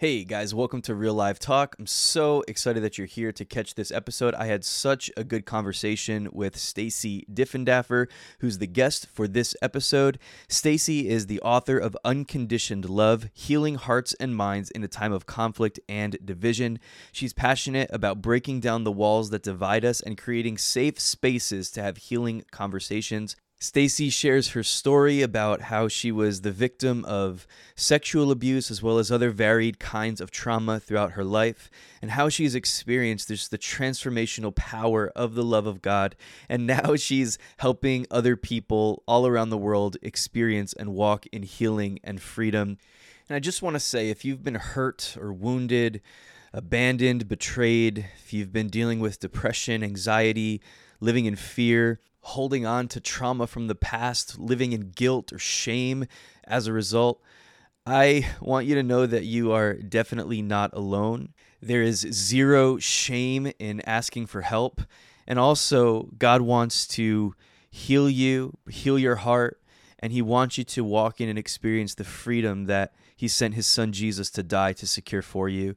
Hey guys, welcome to Real Live Talk. I'm so excited that you're here to catch this episode. I had such a good conversation with Stacy Diffendaffer, who's the guest for this episode. Stacy is the author of Unconditioned Love: Healing Hearts and Minds in a Time of Conflict and Division. She's passionate about breaking down the walls that divide us and creating safe spaces to have healing conversations. Stacy shares her story about how she was the victim of sexual abuse as well as other varied kinds of trauma throughout her life, and how she's experienced the transformational power of the love of God. And now she's helping other people all around the world experience and walk in healing and freedom. And I just want to say if you've been hurt or wounded, abandoned, betrayed, if you've been dealing with depression, anxiety, living in fear, holding on to trauma from the past, living in guilt or shame as a result, I want you to know that you are definitely not alone. There is zero shame in asking for help. And also, God wants to heal you, heal your heart, and He wants you to walk in and experience the freedom that He sent His Son Jesus to die to secure for you.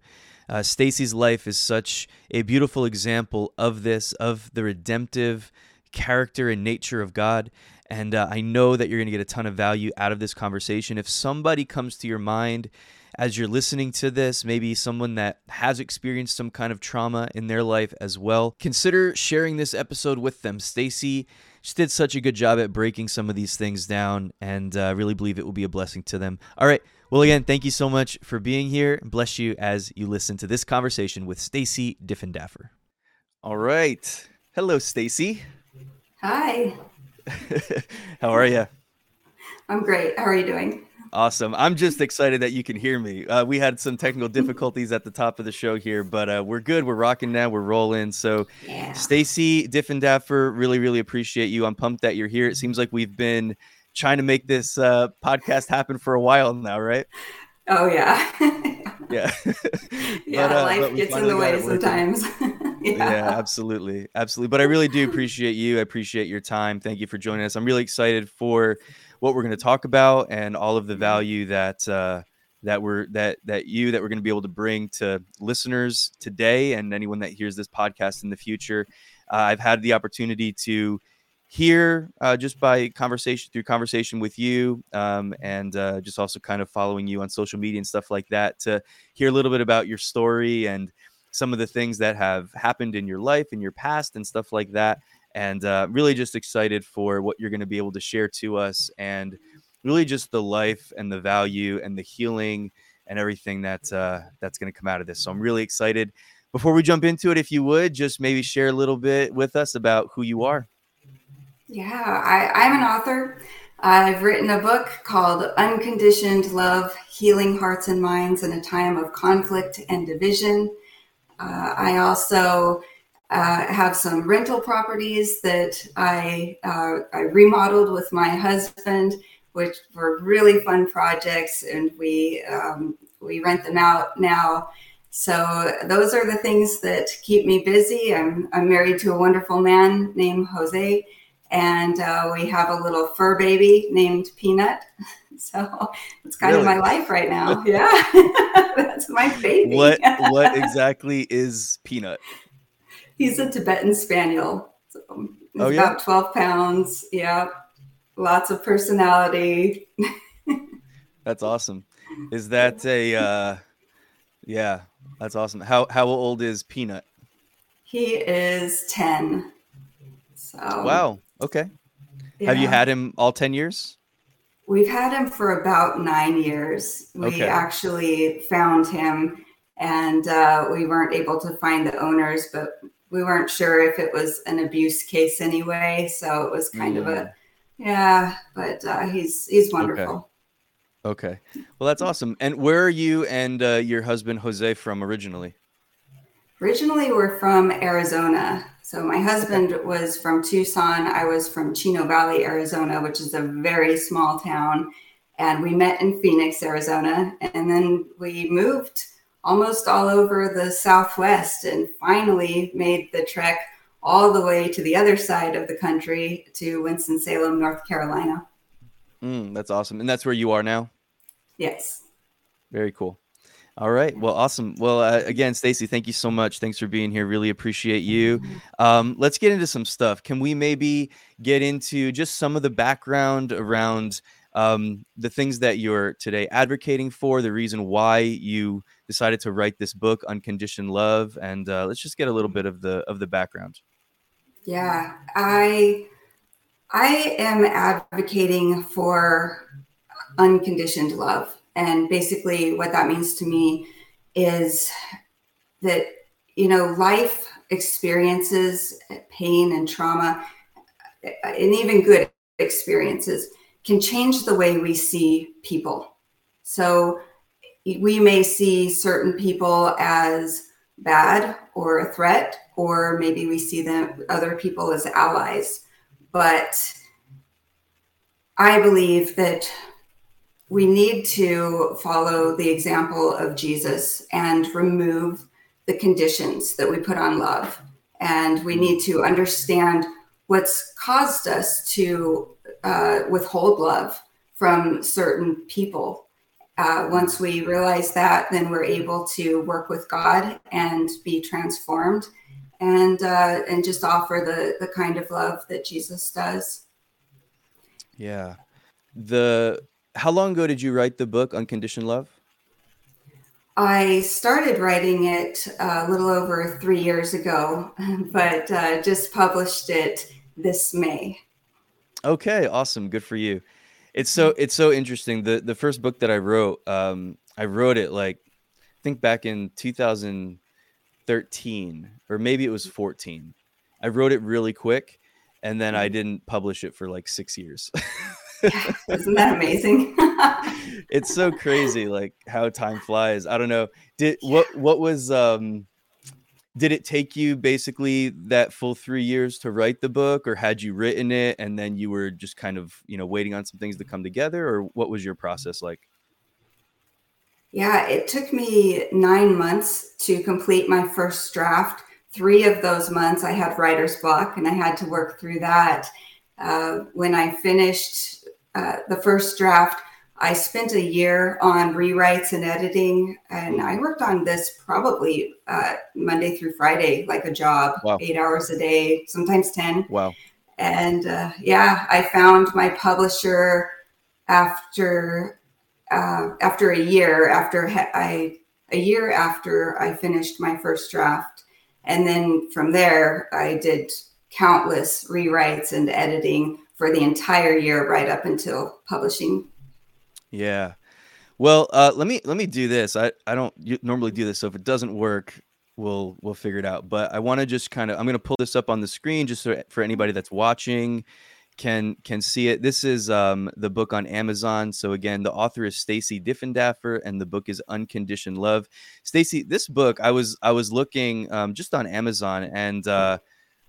Uh, Stacy's life is such a beautiful example of this, of the redemptive character and nature of God. And uh, I know that you're going to get a ton of value out of this conversation. If somebody comes to your mind as you're listening to this, maybe someone that has experienced some kind of trauma in their life as well, consider sharing this episode with them. Stacy just did such a good job at breaking some of these things down, and I uh, really believe it will be a blessing to them. All right. Well, again, thank you so much for being here. Bless you as you listen to this conversation with Stacy Diffendaffer. All right. Hello, Stacy. Hi. How are you? I'm great. How are you doing? Awesome. I'm just excited that you can hear me. Uh, we had some technical difficulties at the top of the show here, but uh, we're good. We're rocking now. We're rolling. So, yeah. Stacy Diffendaffer, really, really appreciate you. I'm pumped that you're here. It seems like we've been trying to make this uh, podcast happen for a while now, right? Oh yeah. yeah. yeah, but, uh, life gets in the way sometimes. yeah. yeah, absolutely. Absolutely. But I really do appreciate you. I appreciate your time. Thank you for joining us. I'm really excited for what we're going to talk about and all of the mm-hmm. value that uh, that we're that that you that we're going to be able to bring to listeners today and anyone that hears this podcast in the future. Uh, I've had the opportunity to hear uh, just by conversation through conversation with you um, and uh, just also kind of following you on social media and stuff like that to hear a little bit about your story and some of the things that have happened in your life in your past and stuff like that. And uh, really just excited for what you're going to be able to share to us and really just the life and the value and the healing and everything that uh, that's going to come out of this. So i'm really excited. Before we jump into it if you would just maybe share a little bit with us about who you are yeah I, i'm an author I've written a book called Unconditioned Love Healing Hearts and Minds in a Time of Conflict and Division. Uh, I also uh, have some rental properties that I uh, I remodeled with my husband, which were really fun projects, and we um, we rent them out now. So those are the things that keep me busy. I'm I'm married to a wonderful man named Jose, and uh, we have a little fur baby named Peanut. So it's kind really? of my life right now. Yeah, that's my baby. What what exactly is Peanut? He's a Tibetan Spaniel. So he's oh, yeah? about twelve pounds. Yeah, lots of personality. that's awesome. Is that a? Uh, yeah, that's awesome. How how old is Peanut? He is ten. So wow. Okay. Yeah. Have you had him all ten years? We've had him for about nine years. We okay. actually found him and uh, we weren't able to find the owners, but we weren't sure if it was an abuse case anyway. So it was kind mm. of a, mm. yeah, but uh, he's, he's wonderful. Okay. okay. Well, that's awesome. And where are you and uh, your husband Jose from originally? Originally, we're from Arizona. So my husband was from Tucson. I was from Chino Valley, Arizona, which is a very small town. And we met in Phoenix, Arizona. And then we moved almost all over the Southwest and finally made the trek all the way to the other side of the country to Winston-Salem, North Carolina. Mm, that's awesome. And that's where you are now? Yes. Very cool. All right. Well, awesome. Well, uh, again, Stacy, thank you so much. Thanks for being here. Really appreciate you. Um, let's get into some stuff. Can we maybe get into just some of the background around um, the things that you're today advocating for, the reason why you decided to write this book, Unconditioned Love, and uh, let's just get a little bit of the of the background. Yeah, I I am advocating for unconditioned love. And basically, what that means to me is that, you know, life experiences, pain and trauma, and even good experiences can change the way we see people. So we may see certain people as bad or a threat, or maybe we see them other people as allies. But I believe that we need to follow the example of Jesus and remove the conditions that we put on love. And we need to understand what's caused us to uh, withhold love from certain people. Uh, once we realize that, then we're able to work with God and be transformed and uh, and just offer the the kind of love that Jesus does. Yeah. The how long ago did you write the book Unconditioned Love? I started writing it a little over three years ago, but uh, just published it this May. Okay, awesome. Good for you. It's so it's so interesting. The the first book that I wrote, um, I wrote it like I think back in 2013 or maybe it was 14. I wrote it really quick and then I didn't publish it for like six years. yeah, isn't that amazing? it's so crazy, like how time flies. I don't know. Did what what was um did it take you basically that full three years to write the book or had you written it and then you were just kind of you know waiting on some things to come together or what was your process like yeah it took me nine months to complete my first draft three of those months i had writer's block and i had to work through that uh, when i finished uh, the first draft I spent a year on rewrites and editing, and I worked on this probably uh, Monday through Friday, like a job, wow. eight hours a day, sometimes 10. Wow. And uh, yeah, I found my publisher after uh, after a year after I a year after I finished my first draft, and then from there I did countless rewrites and editing for the entire year, right up until publishing yeah. Well, uh, let me let me do this. I I don't normally do this, so if it doesn't work, we'll we'll figure it out. But I want to just kind of I'm going to pull this up on the screen just so for anybody that's watching can can see it. This is um, the book on Amazon. So again, the author is Stacy Diffendaffer, and the book is Unconditioned Love. Stacy, this book I was I was looking um, just on Amazon and. Uh,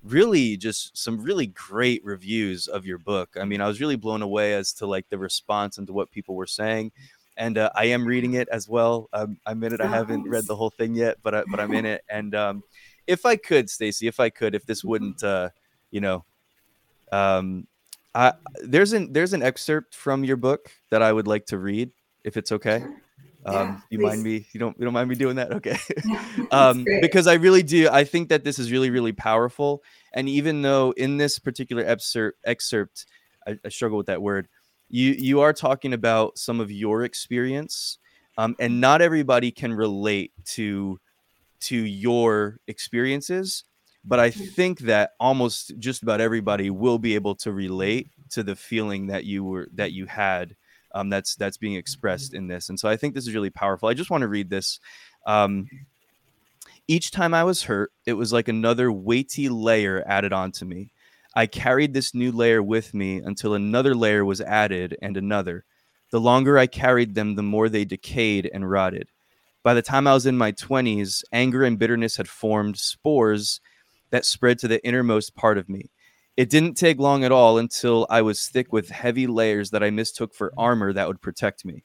really just some really great reviews of your book. I mean, I was really blown away as to like the response and to what people were saying. And uh, I am reading it as well. Um, I'm in it. I haven't read the whole thing yet, but I, but I'm in it. And um, if I could, Stacy, if I could, if this wouldn't, uh, you know, um, I, there's an there's an excerpt from your book that I would like to read, if it's okay. Um, yeah, you please. mind me? You don't you don't mind me doing that? Okay. um, because I really do. I think that this is really really powerful. And even though in this particular excerpt excerpt, I, I struggle with that word. You you are talking about some of your experience, um, and not everybody can relate to to your experiences. But I mm. think that almost just about everybody will be able to relate to the feeling that you were that you had um, that's that's being expressed in this. And so I think this is really powerful. I just want to read this. Um, each time I was hurt, it was like another weighty layer added onto me. I carried this new layer with me until another layer was added and another. The longer I carried them, the more they decayed and rotted. By the time I was in my 20s, anger and bitterness had formed spores that spread to the innermost part of me. It didn't take long at all until I was thick with heavy layers that I mistook for mm-hmm. armor that would protect me.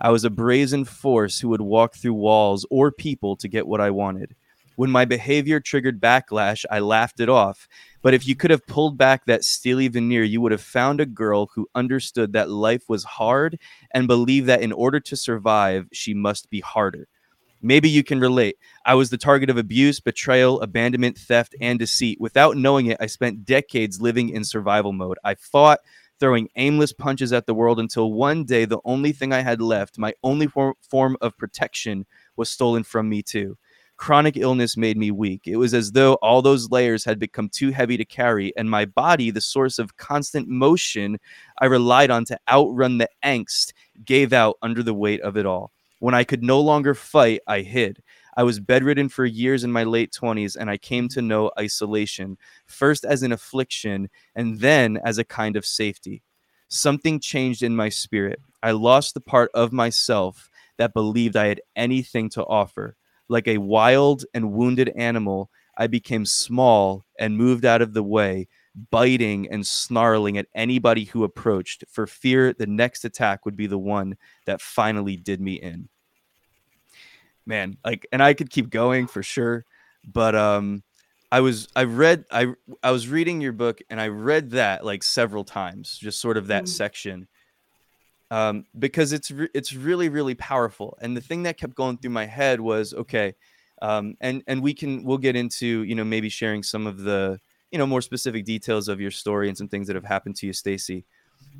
I was a brazen force who would walk through walls or people to get what I wanted. When my behavior triggered backlash, I laughed it off. But if you could have pulled back that steely veneer, you would have found a girl who understood that life was hard and believed that in order to survive, she must be harder. Maybe you can relate. I was the target of abuse, betrayal, abandonment, theft, and deceit. Without knowing it, I spent decades living in survival mode. I fought, throwing aimless punches at the world until one day the only thing I had left, my only form of protection, was stolen from me too. Chronic illness made me weak. It was as though all those layers had become too heavy to carry, and my body, the source of constant motion I relied on to outrun the angst, gave out under the weight of it all. When I could no longer fight, I hid. I was bedridden for years in my late 20s, and I came to know isolation, first as an affliction, and then as a kind of safety. Something changed in my spirit. I lost the part of myself that believed I had anything to offer. Like a wild and wounded animal, I became small and moved out of the way, biting and snarling at anybody who approached for fear the next attack would be the one that finally did me in. Man, like and I could keep going for sure, but um I was I read I I was reading your book and I read that like several times, just sort of that mm. section. Um, because it's re- it's really really powerful. And the thing that kept going through my head was okay, um, and and we can we'll get into you know maybe sharing some of the you know more specific details of your story and some things that have happened to you, Stacy.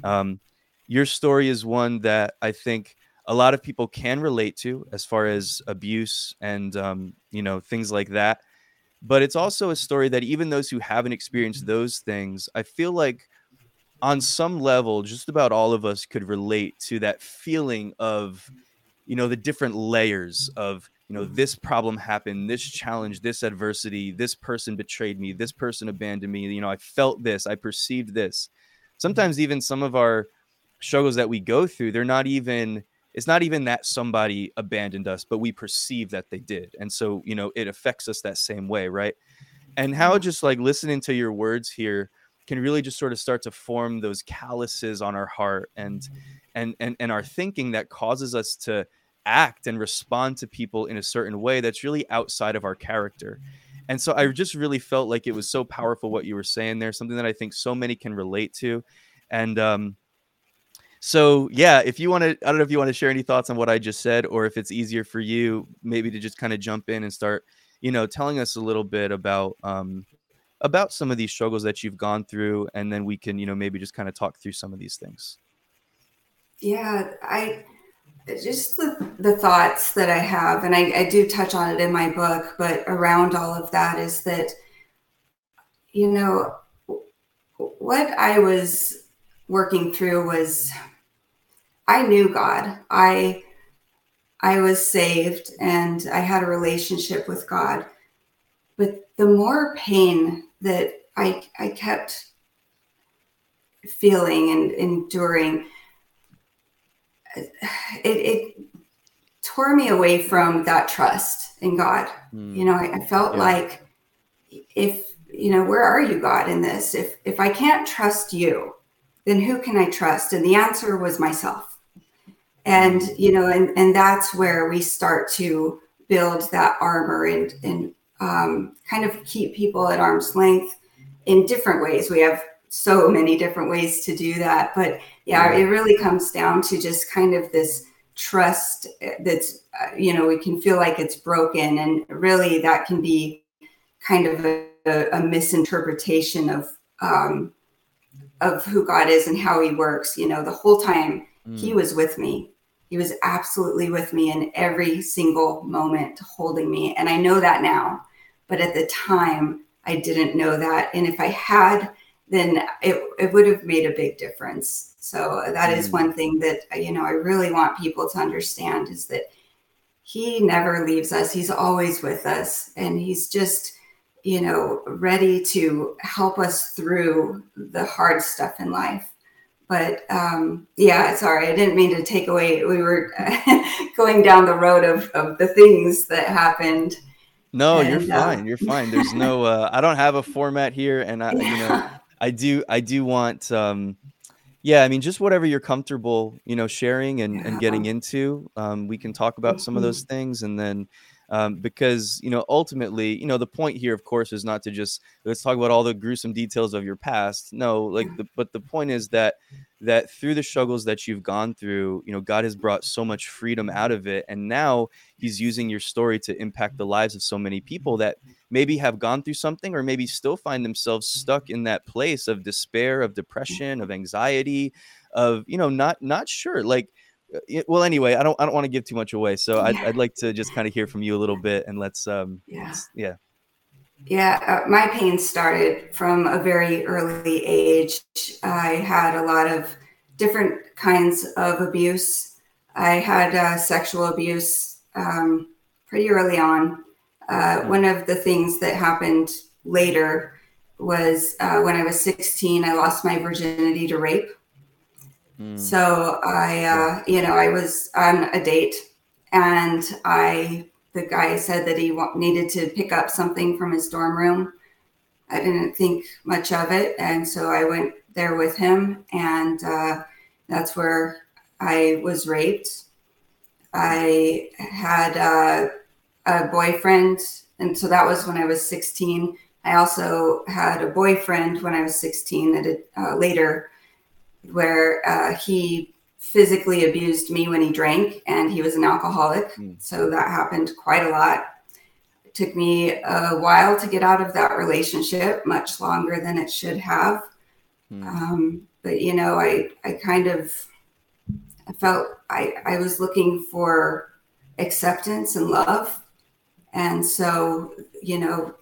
Um, your story is one that I think a lot of people can relate to as far as abuse and um, you know things like that. But it's also a story that even those who haven't experienced those things i feel like on some level just about all of us could relate to that feeling of you know the different layers of you know this problem happened this challenge this adversity this person betrayed me this person abandoned me you know i felt this i perceived this. Sometimes even some of our struggles that we go through they're not even it's not even that somebody abandoned us, but we perceive that they did. And so, you know, it affects us that same way, right? And how mm-hmm. just like listening to your words here can really just sort of start to form those calluses on our heart and and and, and our thinking that causes us to act and respond to people in a certain way that's really outside of our character. And so I just really felt like it was so powerful what you were saying there, something that I think so many can relate to. And um, so yeah, if you want to, I don't know if you want to share any thoughts on what I just said, or if it's easier for you, maybe to just kind of jump in and start, you know, telling us a little bit about um, about some of these struggles that you've gone through, and then we can, you know, maybe just kind of talk through some of these things. Yeah, I just the, the thoughts that I have, and I, I do touch on it in my book, but around all of that is that, you know, what I was working through was I knew God. I I was saved and I had a relationship with God. But the more pain that I I kept feeling and enduring, it, it tore me away from that trust in God. Mm. You know, I, I felt yeah. like if you know, where are you, God, in this? If if I can't trust you, then who can I trust? And the answer was myself and you know and and that's where we start to build that armor and and um, kind of keep people at arm's length in different ways. We have so many different ways to do that but yeah it really comes down to just kind of this trust that's uh, you know we can feel like it's broken and really that can be kind of a, a misinterpretation of um, of who god is and how he works. You know the whole time mm. he was with me he was absolutely with me in every single moment, holding me. And I know that now. But at the time, I didn't know that. And if I had, then it, it would have made a big difference. So that mm. is one thing that, you know, I really want people to understand is that he never leaves us. He's always with us. And he's just, you know, ready to help us through the hard stuff in life but um, yeah, sorry, I didn't mean to take away. We were going down the road of, of the things that happened. No, and, you're uh, fine. Uh, you're fine. There's no. Uh, I don't have a format here, and I, yeah. you know, I do. I do want. Um, yeah, I mean, just whatever you're comfortable, you know, sharing and, yeah. and getting into. Um, we can talk about mm-hmm. some of those mm-hmm. things, and then um, because you know ultimately you know the point here of course is not to just let's talk about all the gruesome details of your past. No like the, but the point is that that through the struggles that you've gone through you know god has brought so much freedom out of it. And now he's using your story to impact the lives of so many people that maybe have gone through something or maybe still find themselves stuck in that place of despair of depression of anxiety of you know not not sure. Like uh, well anyway i don't i don't want to give too much away so I'd, I'd like to just kind of hear from you a little bit and let's um yeah. let's, yeah. Yeah uh, my pain started from a very early age. I had a lot of different kinds of abuse. I had uh, sexual abuse um, pretty early on. Uh, mm-hmm. one of the things that happened later was uh, when i was 16 i lost my virginity to rape Mm. So I, uh, you know, I was on a date and I, the guy said that he wa- needed to pick up something from his dorm room. I didn't think much of it. And so I went there with him and uh, that's where I was raped. I had uh, a boyfriend. And so that was when I was 16. I also had a boyfriend when I was 16 that had, uh, later where uh, he physically abused me when he drank and he was an alcoholic. Mm. So that happened quite a lot. It took me a while to get out of that relationship, much longer than it should have. Mm. Um, but you know, I, I kind of I felt I, I was looking for acceptance and love. And so, you know,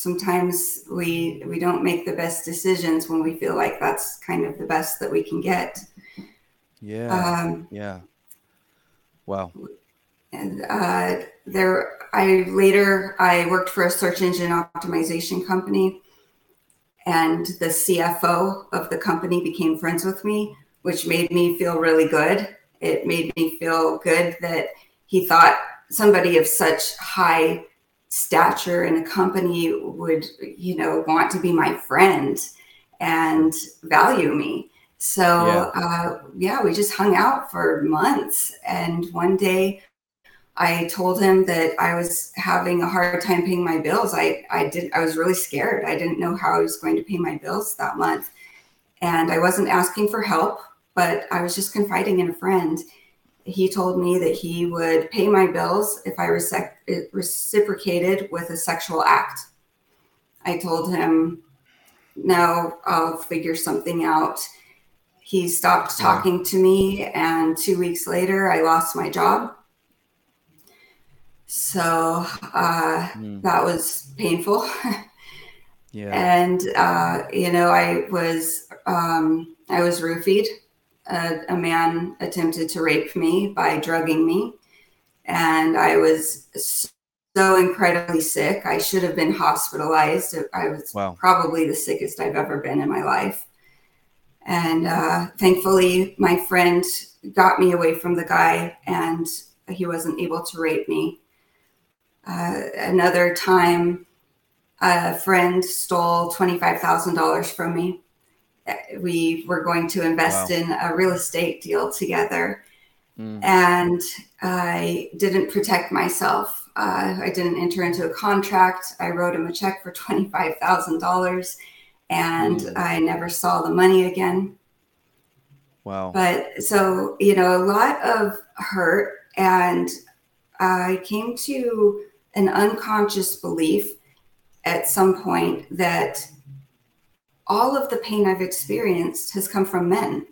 sometimes we we don't make the best decisions when we feel like that's kind of the best that we can get. Yeah. Um, yeah. Wow. And uh, there, I later I worked for a search engine optimization company, and the CFO of the company became friends with me, which made me feel really good. It made me feel good that he thought somebody of such high stature in a company would you know want to be my friend and value me. So yeah. Uh, yeah we just hung out for months. And one day i told him that i was having a hard time paying my bills. I i did i was really scared. I didn't know how i was going to pay my bills that month. And i wasn't asking for help but i was just confiding in a friend he told me that he would pay my bills if I reciprocated with a sexual act. I told him, no, I'll figure something out. He stopped talking to me, and two weeks later, I lost my job. So uh, mm. that was painful. yeah. And, uh, you know, I was, um, I was roofied a, a man attempted to rape me by drugging me. And I was so incredibly sick. I should have been hospitalized. I was wow. probably the sickest I've ever been in my life. And uh, thankfully, my friend got me away from the guy and he wasn't able to rape me. Uh, another time, a friend stole $25,000 from me we were going to invest wow. in a real estate deal together. Mm. And I didn't protect myself. Uh, I didn't enter into a contract. I wrote him a check for $25,000 and mm. I never saw the money again. Wow. But so, you know, a lot of hurt. And I came to an unconscious belief at some point that all of the pain I've experienced has come from men.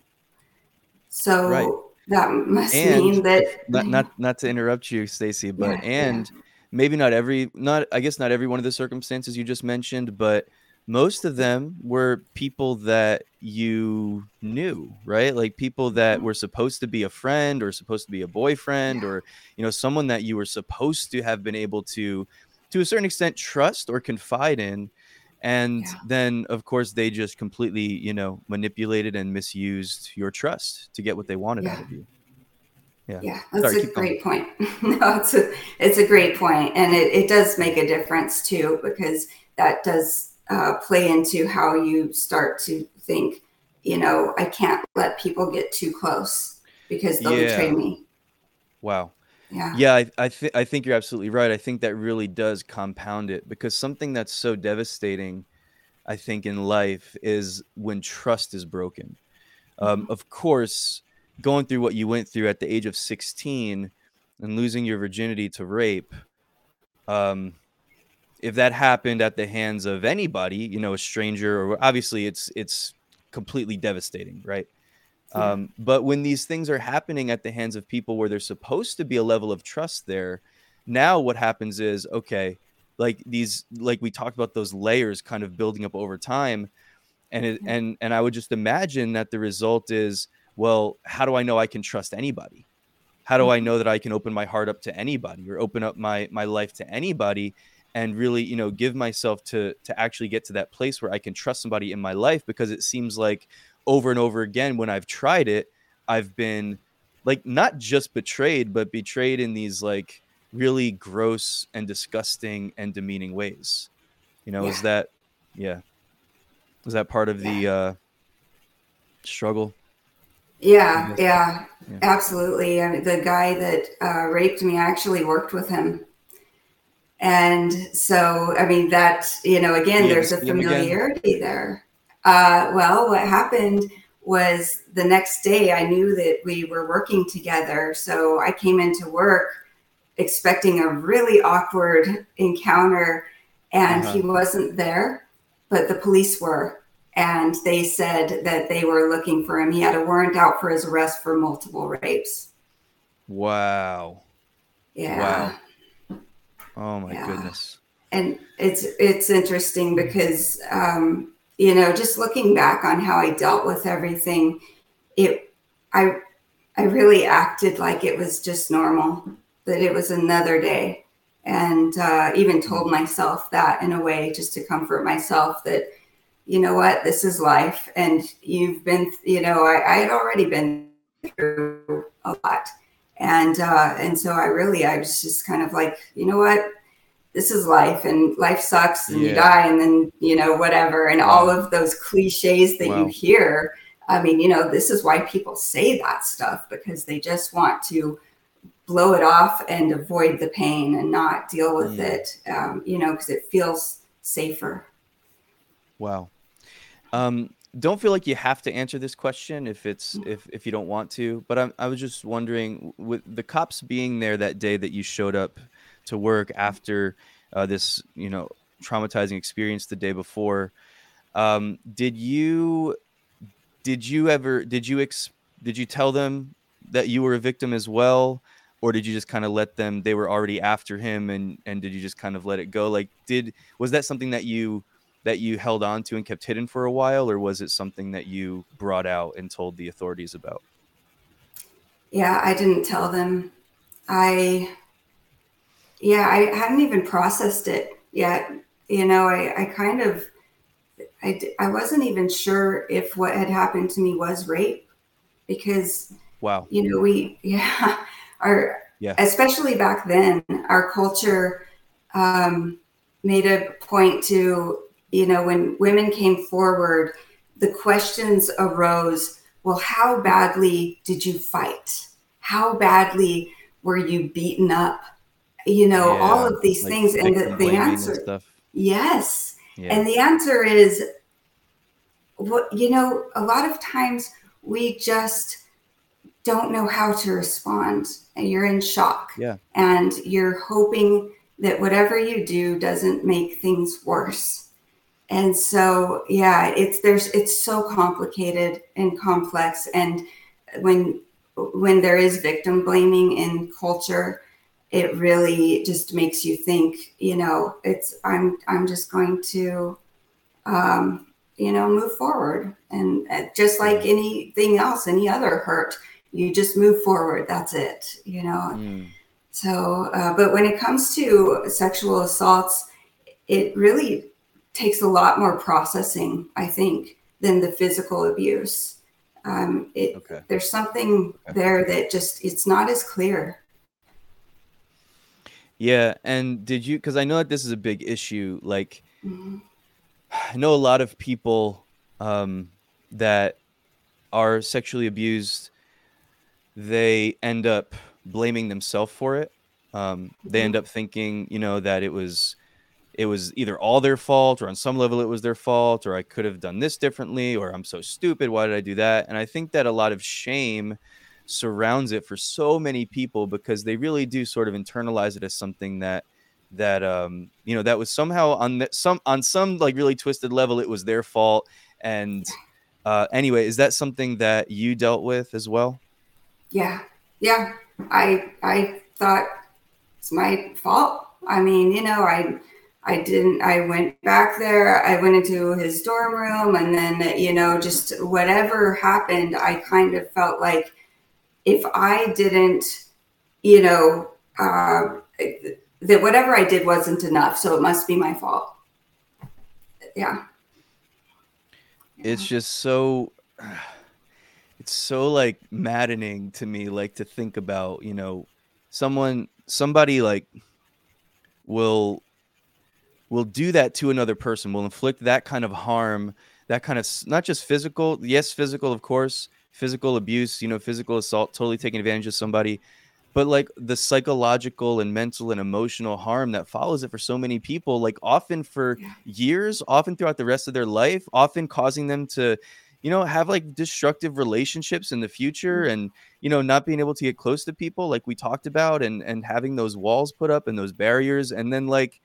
So right. that must and mean that not, not not to interrupt you, Stacy, but yeah, and yeah. maybe not every not I guess not every one of the circumstances you just mentioned, but most of them were people that you knew, right? Like people that mm-hmm. were supposed to be a friend or supposed to be a boyfriend yeah. or you know someone that you were supposed to have been able to to a certain extent trust or confide in and yeah. then of course they just completely you know manipulated and misused your trust to get what they wanted yeah. out of you yeah yeah that's Sorry, a great going. point no it's a it's a great point and it, it does make a difference too because that does uh, play into how you start to think you know i can't let people get too close because they'll yeah. betray me wow Yeah. Yeah, I I, th- I think you're absolutely right. I think that really does compound it because something that's so devastating, I think, in life is when trust is broken. Um, Mm-hmm. of course, going through what you went through at the age of 16 and losing your virginity to rape, um, if that happened at the hands of anybody, you know, a stranger, or obviously it's it's completely devastating, right? Yeah. Um, but when these things are happening at the hands of people where there's supposed to be a level of trust there, now what happens is okay, like these, like we talked about those layers kind of building up over time, and it Yeah. and and I would just imagine that the result is, well, how do I know I can trust anybody? How do I Mhm. know that I can open my heart up to anybody or open up my my life to anybody? and really you know give myself to to actually get to that place where i can trust somebody in my life because it seems like over and over again when i've tried it i've been like not just betrayed but betrayed in these like really gross and disgusting and demeaning ways you know is that yeah is that part of Yeah. the uh struggle Yeah. Yeah. yeah Absolutely. I mean, the guy that uh, raped me, I actually worked with him. And so, I mean, that, you know, again, to there's a familiarity there. Uh, well, what happened was the next day I knew that we were working together. So I came into work expecting a really awkward encounter, and uh-huh he wasn't there, but the police were. And they said that they were looking for him. He had a warrant out for his arrest for multiple rapes. wow Yeah. wow oh my Yeah. goodness and it's it's interesting because um, you know just looking back on how I dealt with everything, it I I really acted like it was just normal, that it was another day, and uh, even told myself that in a way just to comfort myself that you know what this is life, and you've been you know I, I had already been through a lot, and uh, and so I really I was just kind of like you know what this is life and life sucks and you die and then you know whatever. And all of those cliches that you hear i mean you know this is why people say that stuff because they just want to blow it off and avoid the pain and not deal with Mm. it um, you know because it feels safer. Wow. Um, don't feel like you have to answer this question if it's if if you don't want to. But I, I was just wondering, with the cops being there that day that you showed up to work after uh, this, you know, traumatizing experience the day before, um, did you did you ever did you ex did you tell them that you were a victim as well, or did you just kind of let them? They were already after him, and and did you just kind of let it go? Like, did was that something that you that you held on to and kept hidden for a while, or was it something that you brought out and told the authorities about? yeah i didn't tell them i yeah i hadn't even processed it yet you know i, I kind of I, I wasn't even sure if what had happened to me was rape because Wow. you know we yeah our Yeah. especially back then our culture um, made a point to you know when women came forward the questions arose well how badly did you fight how badly were you beaten up you know all of these Like things and the, the and answer stuff. yes Yeah. and the answer is what you know, a lot of times we just don't know how to respond and you're in shock Yeah. and you're hoping that whatever you do doesn't make things worse. And so yeah, it's there's it's so complicated and complex and when when there is victim blaming in culture it really just makes you think you know it's i'm i'm just going to um, you know move forward and just like anything else any other hurt you just move forward that's it you know Mm. so uh, but when it comes to sexual assaults it really takes a lot more processing i think than the physical abuse um, it Okay. there's something Okay. there that just it's not as clear Yeah. And did you? Because I know that this is a big issue. Like, Mhm. I know a lot of people um, that are sexually abused. They end up blaming themselves for it. Um, they end mm-hmm. up thinking, you know, that it was it was either all their fault or on some level it was their fault or I could have done this differently or I'm so stupid. Why did I do that? And I think that a lot of shame surrounds it for so many people because they really do sort of internalize it as something that that um you know that was somehow on the, some on some like really twisted level it was their fault. And uh anyway is that something that you dealt with as well? Yeah. Yeah. I i thought it's my fault. I mean you know i I didn't, I went back there, I went into his dorm room, and then, you know, just whatever happened, I kind of felt like if I didn't, you know, uh, that whatever I did wasn't enough. So it must be my fault. Yeah. It's just so, it's so like maddening to me, like to think about, you know, someone, somebody like will will do that to another person, will inflict that kind of harm, that kind of not just physical, yes, physical, of course, physical abuse, you know, physical assault, totally taking advantage of somebody, but like the psychological and mental and emotional harm that follows it for so many people, like often for years, often throughout the rest of their life, often causing them to you know have like destructive relationships in the future mm. and you know not being able to get close to people like we talked about and and having those walls put up and those barriers. And then like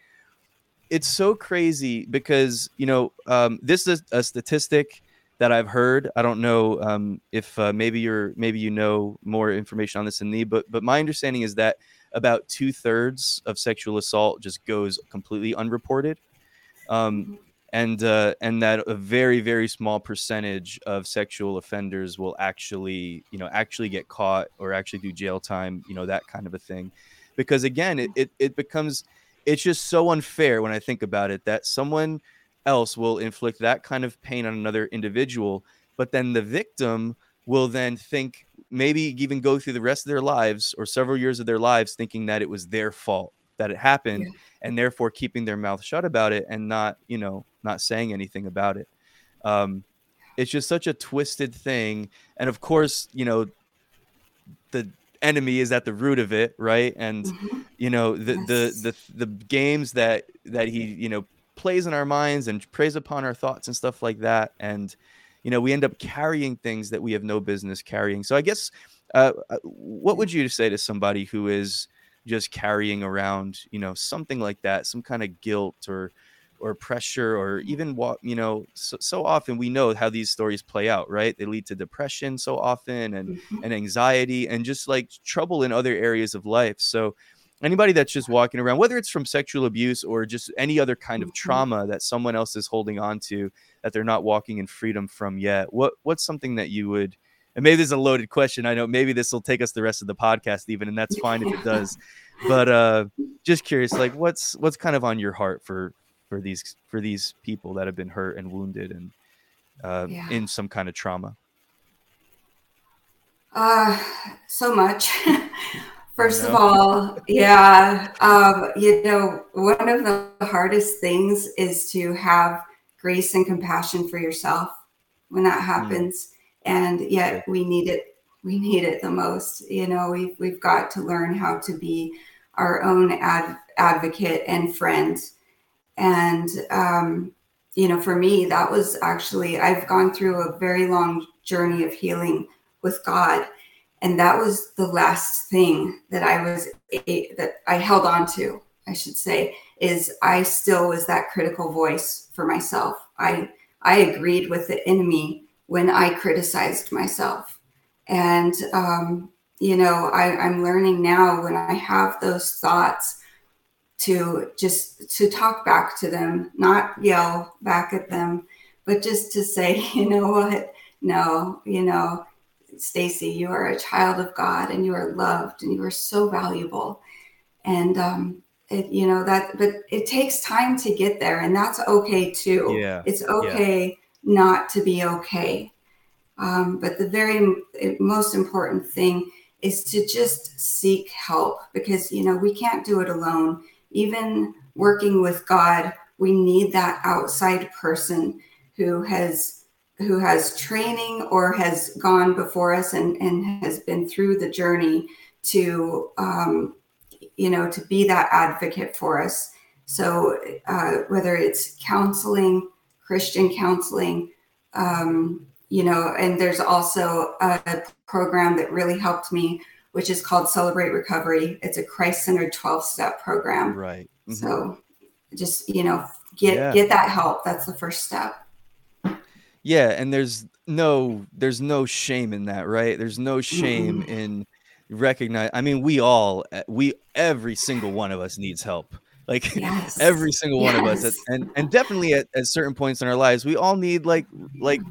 it's so crazy because you know um, this is a statistic that I've heard. I don't know um, if uh, maybe you're maybe you know more information on this than me, but but my understanding is that about two thirds of sexual assault just goes completely unreported, um, mm-hmm. and uh, and that a very very small percentage of sexual offenders will actually you know actually get caught or actually do jail time, you know that kind of a thing, because again it it, it becomes it's just so unfair when I think about it that someone else will inflict that kind of pain on another individual, but then the victim will then think maybe even go through the rest of their lives or several years of their lives thinking that it was their fault that it happened yeah. and therefore keeping their mouth shut about it and not you know not saying anything about it um, it's just such a twisted thing and of course you know the enemy is at the root of it, right? And mm-hmm. you know the, yes. the the the games that that he you know plays in our minds and preys upon our thoughts and stuff like that, and you know we end up carrying things that we have no business carrying. So I guess uh, uh what would you say to somebody who is just carrying around you know something like that, some kind of guilt or or pressure or even what you know so, so, often we know how these stories play out right they lead to depression so often and mm-hmm. and anxiety and just like trouble in other areas of life so anybody that's just walking around whether it's from sexual abuse or just any other kind of mm-hmm. trauma that someone else is holding on to that they're not walking in freedom from yet what what's something that you would and maybe this is a loaded question i know maybe this will take us the rest of the podcast even and that's fine if it does but uh just curious like what's what's kind of on your heart for for these for these people that have been hurt and wounded and uh, yeah. in some kind of trauma? Uh, so much. First of all, yeah, um, you know, one of the hardest things is to have grace and compassion for yourself when that hmm. happens, mm. and yet we need it. We need it the most. You know, we've we've got to learn how to be our own ad, advocate and friend and, um, you know, for me, that was actually, I've gone through a very long journey of healing with God. And that was the last thing that I was, that I held on to, I should say, is I still was that critical voice for myself. I, I agreed with the enemy when I criticized myself. And, um, you know, I, I'm learning now when I have those thoughts to just to talk back to them, not yell back at them, but just to say, you know what? No, you know, Stacy, you are a child of God and you are loved and you are so valuable. And um it, you know that but it takes time to get there and that's okay too. Yeah. It's okay yeah. not to be okay. Um, but the very most important thing is to just seek help because you know we can't do it alone even working with God, we need that outside person who has who has training or has gone before us and, and has been through the journey to um, you know to be that advocate for us. So uh, whether it's counseling christian counseling um, you know and there's also a program that really helped me which is called celebrate recovery. It's a christ-centered 12-step program. Right. Mm-hmm. so just you know get yeah. get that help. That's the first step yeah and there's no there's no shame in that right there's no shame mm-hmm. in recognize i mean we all eh, we every single one of us needs help like yes. every single yes. one of us and and definitely at, at certain points in our lives we all need like like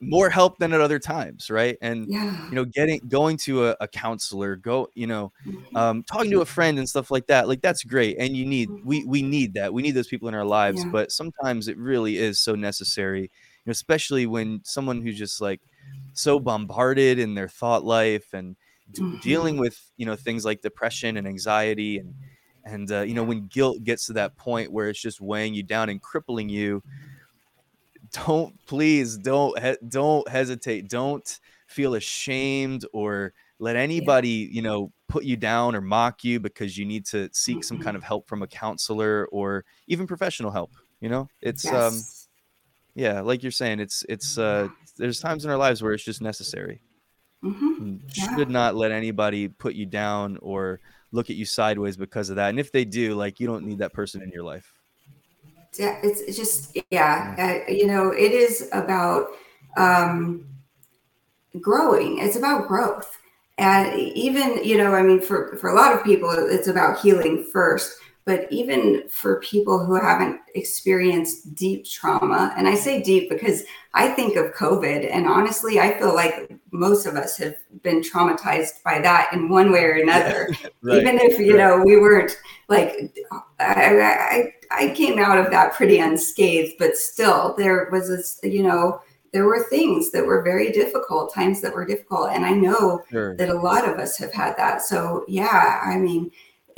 more help than at other times right and yeah. you know getting going to a, a, counselor go you know mm-hmm. um, talking to a friend and stuff like that like that's great and you need we we need that we need those people in our lives yeah. but sometimes it really is so necessary especially when someone who's just like so bombarded in their thought life and mm-hmm. dealing with you know things like depression and anxiety and and uh, you know when guilt gets to that point where it's just weighing you down and crippling you don't please don't he- don't hesitate don't feel ashamed or let anybody you know put you down or mock you because you need to seek some kind of help from a counselor or even professional help you know it's um, yes. um yeah like you're saying it's it's uh there's times in our lives where it's just necessary mm-hmm. yeah. should not let anybody put you down or look at you sideways because of that and if they do like you don't need that person in your life yeah, it's just yeah, uh, you know, it is about um, growing. It's about growth, and even you know, I mean, for for a lot of people, it's about healing first. But even for people who haven't experienced deep trauma, and I say deep because I think of COVID, and honestly, I feel like most of us have been traumatized by that in one way or another. right. Even if you right. know we weren't like, I, I I came out of that pretty unscathed, but still, there was this, you know, there were things that were very difficult, times that were difficult, and I know sure. that a lot of us have had that. So yeah, I mean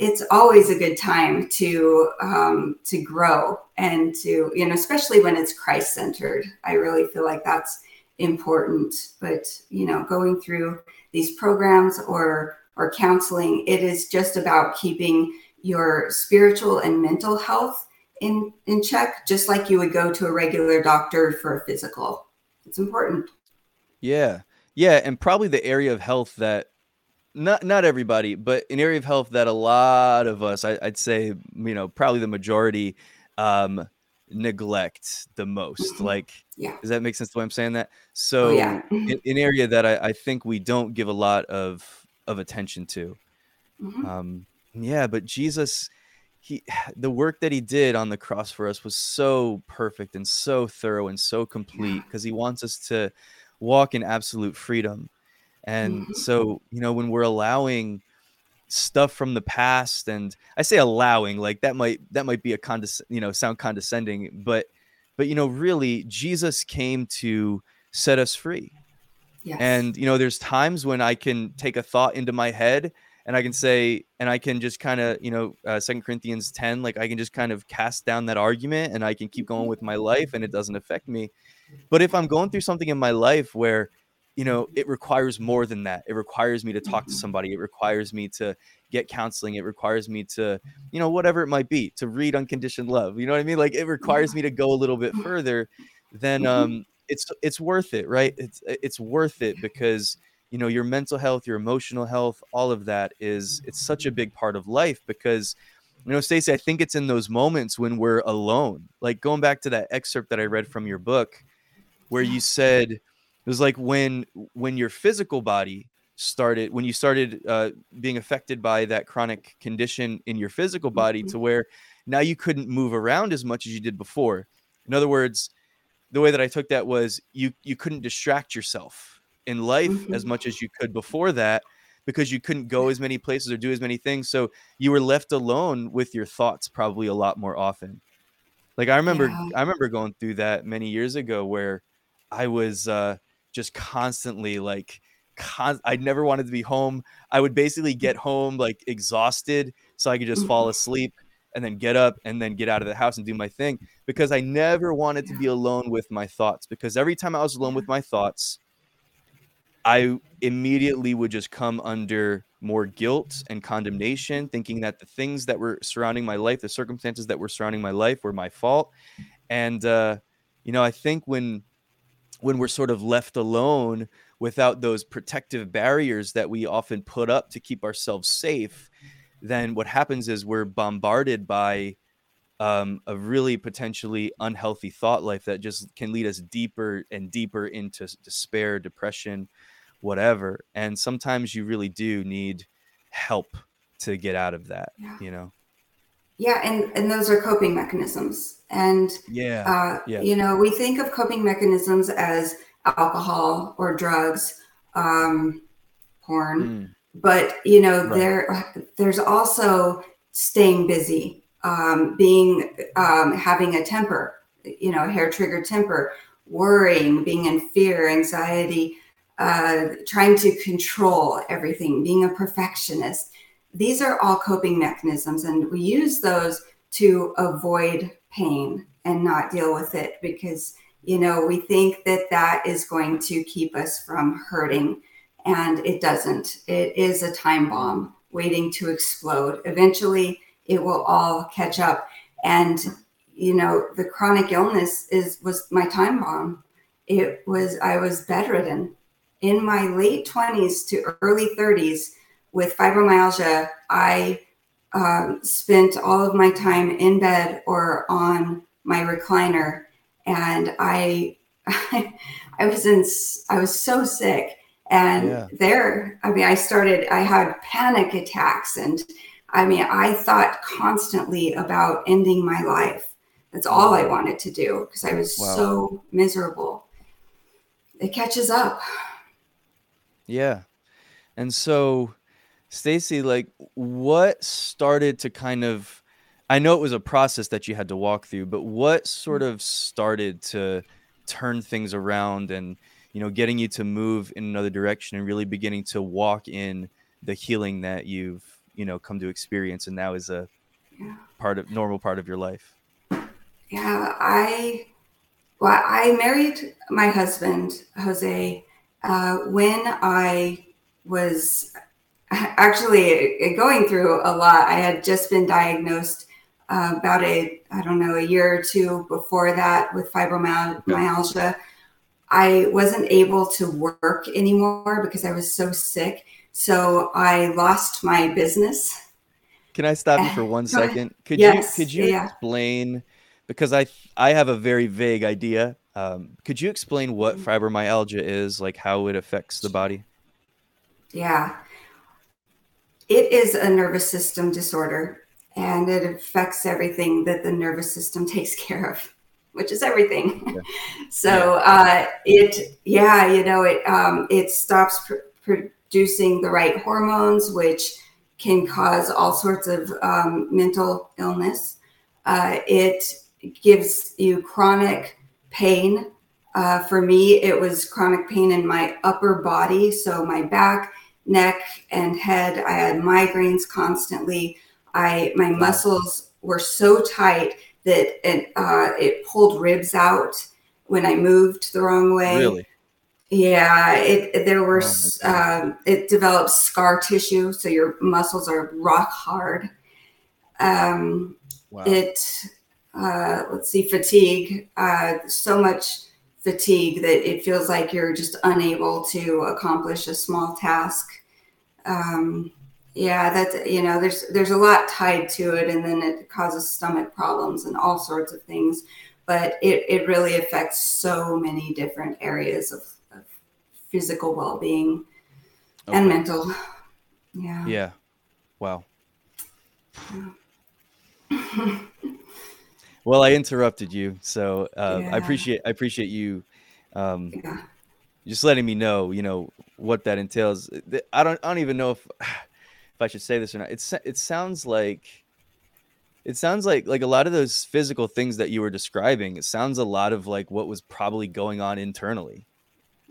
it's always a good time to um, to grow and to you know especially when it's christ centered i really feel like that's important but you know going through these programs or or counseling it is just about keeping your spiritual and mental health in in check just like you would go to a regular doctor for a physical. It's important. Yeah. Yeah and probably the area of health that not not everybody, but an area of health that a lot of us, I, would say, you know, probably the majority, um, neglect the most. Mm-hmm. Like, yeah, does that make sense? The way I'm saying that. So, oh, yeah. an, an, area that I, I, think we don't give a lot of of attention to. Mm-hmm. Um, yeah, but Jesus, he, the work that he did on the cross for us was so perfect and so thorough and so complete because he wants us to walk in absolute freedom and mm-hmm. so, you know, when we're allowing stuff from the past and I say allowing like that might that might be a condes- you know, sound condescending, but but you know, really Jesus came to set us free. Yes. And you know, there's times when I can take a thought into my head and I can say, and I can just kind of, you know, uh, Second Corinthians 10, like I can just kind of cast down that argument and I can keep going with my life and it doesn't affect me. But if I'm going through something in my life where you know it requires more than that. It requires me to talk to mm-hmm. somebody. It requires me to get counseling. It requires me to you know whatever it might be to read unconditioned love you know what i mean? Like it requires me to go a little bit further then mm-hmm. um it's it's worth it right? It's it's worth it because you know your mental health your emotional health all of that is it's such a big part of life because you know stacy i think it's in those moments when we're alone. Like going back to that excerpt that i read from your book where you said it was like when when your physical body started when you started uh, being affected by that chronic condition in your physical body mm-hmm. to where now you couldn't move around as much as you did before in other words the way that i took that was you you couldn't distract yourself in life mm-hmm. as much as you could before that because you couldn't go as many places or do as many things so you were left alone with your thoughts probably a lot more often like i remember yeah. i remember going through that many years ago where i was uh just constantly like con- I never wanted to be home. I would basically get home like exhausted so I could just fall asleep and then get up and then get out of the house and do my thing because I never wanted to be alone with my thoughts because every time I was alone with my thoughts I immediately would just come under more guilt and condemnation, thinking that the things that were surrounding my life, the circumstances that were surrounding my life, were my fault. And uh, you know, I think when when we're sort of left alone without those protective barriers that we often put up to keep ourselves safe, then what happens is we're bombarded by um, a really potentially unhealthy thought life that just can lead us deeper and deeper into despair, depression, whatever. And sometimes you really do need help to get out of that, yeah. you know? Yeah. And, and those are coping mechanisms. And, yeah, uh, yeah. you know, we think of coping mechanisms as alcohol or drugs, um, porn, mm. but, you know, right. there, there's also staying busy, um, being, um, having a temper, you know, hair trigger temper, worrying, being in fear, anxiety, uh, trying to control everything, being a perfectionist. These are all coping mechanisms, and we use those to avoid pain and not deal with it because you know we think that that is going to keep us from hurting and it doesn't. It is a time bomb waiting to explode. Eventually it will all catch up and you know the chronic illness is was my time bomb. It was i was bedridden. In my late 20s to early 30s with fibromyalgia, I um, spent all of my time in bed or on my recliner, and I, I was in, I was so sick. And yeah. there, I mean, I started, I had panic attacks, and I mean, I thought constantly about ending my life. That's all I wanted to do because I was wow. so miserable. It catches up. Yeah. And so, Stacy, like, what started to kind of, I know it was a process that you had to walk through, but what sort of started to turn things around and, you know, getting you to move in another direction and really beginning to walk in the healing that you've, you know, come to experience and now is a yeah. part of normal part of your life? Yeah, I, well, I married my husband, Jose, uh, when I was actually going through a lot, I had just been diagnosed uh, about a, I don't know, a year or two before that with fibromyalgia. Yeah. I wasn't able to work anymore because I was so sick. So I lost my business. Can I stop you for one second? Could yes, you could you yeah. explain because I I have a very vague idea um, could you explain what mm. fibromyalgia is, like how it affects the body? Yeah. It is a nervous system disorder and it affects everything that the nervous system takes care of, which is everything. Yeah. so uh, it, yeah, you know, it um, it stops pr- producing the right hormones, which can cause all sorts of um, mental illness. Uh, it gives you chronic pain. Uh, for me, it was chronic pain in my upper body. So my back, neck, and head. I had migraines constantly. I my muscles were so tight that it uh, it pulled ribs out when I moved the wrong way. Really? Yeah, it there were oh um, it develops scar tissue, so your muscles are rock hard. Um, wow. It uh, let's see, fatigue, uh, so much fatigue that it feels like you're just unable to accomplish a small task. Um, yeah, that's you know, there's there's a lot tied to it, and then it causes stomach problems and all sorts of things. But it it really affects so many different areas of, of physical well being okay. and mental. Yeah. Yeah. Wow. Yeah. Well, I interrupted you, so uh, yeah. I appreciate I appreciate you um, yeah. just letting me know, you know, what that entails. I don't I don't even know if if I should say this or not. It's it sounds like it sounds like like a lot of those physical things that you were describing. It sounds a lot of like what was probably going on internally,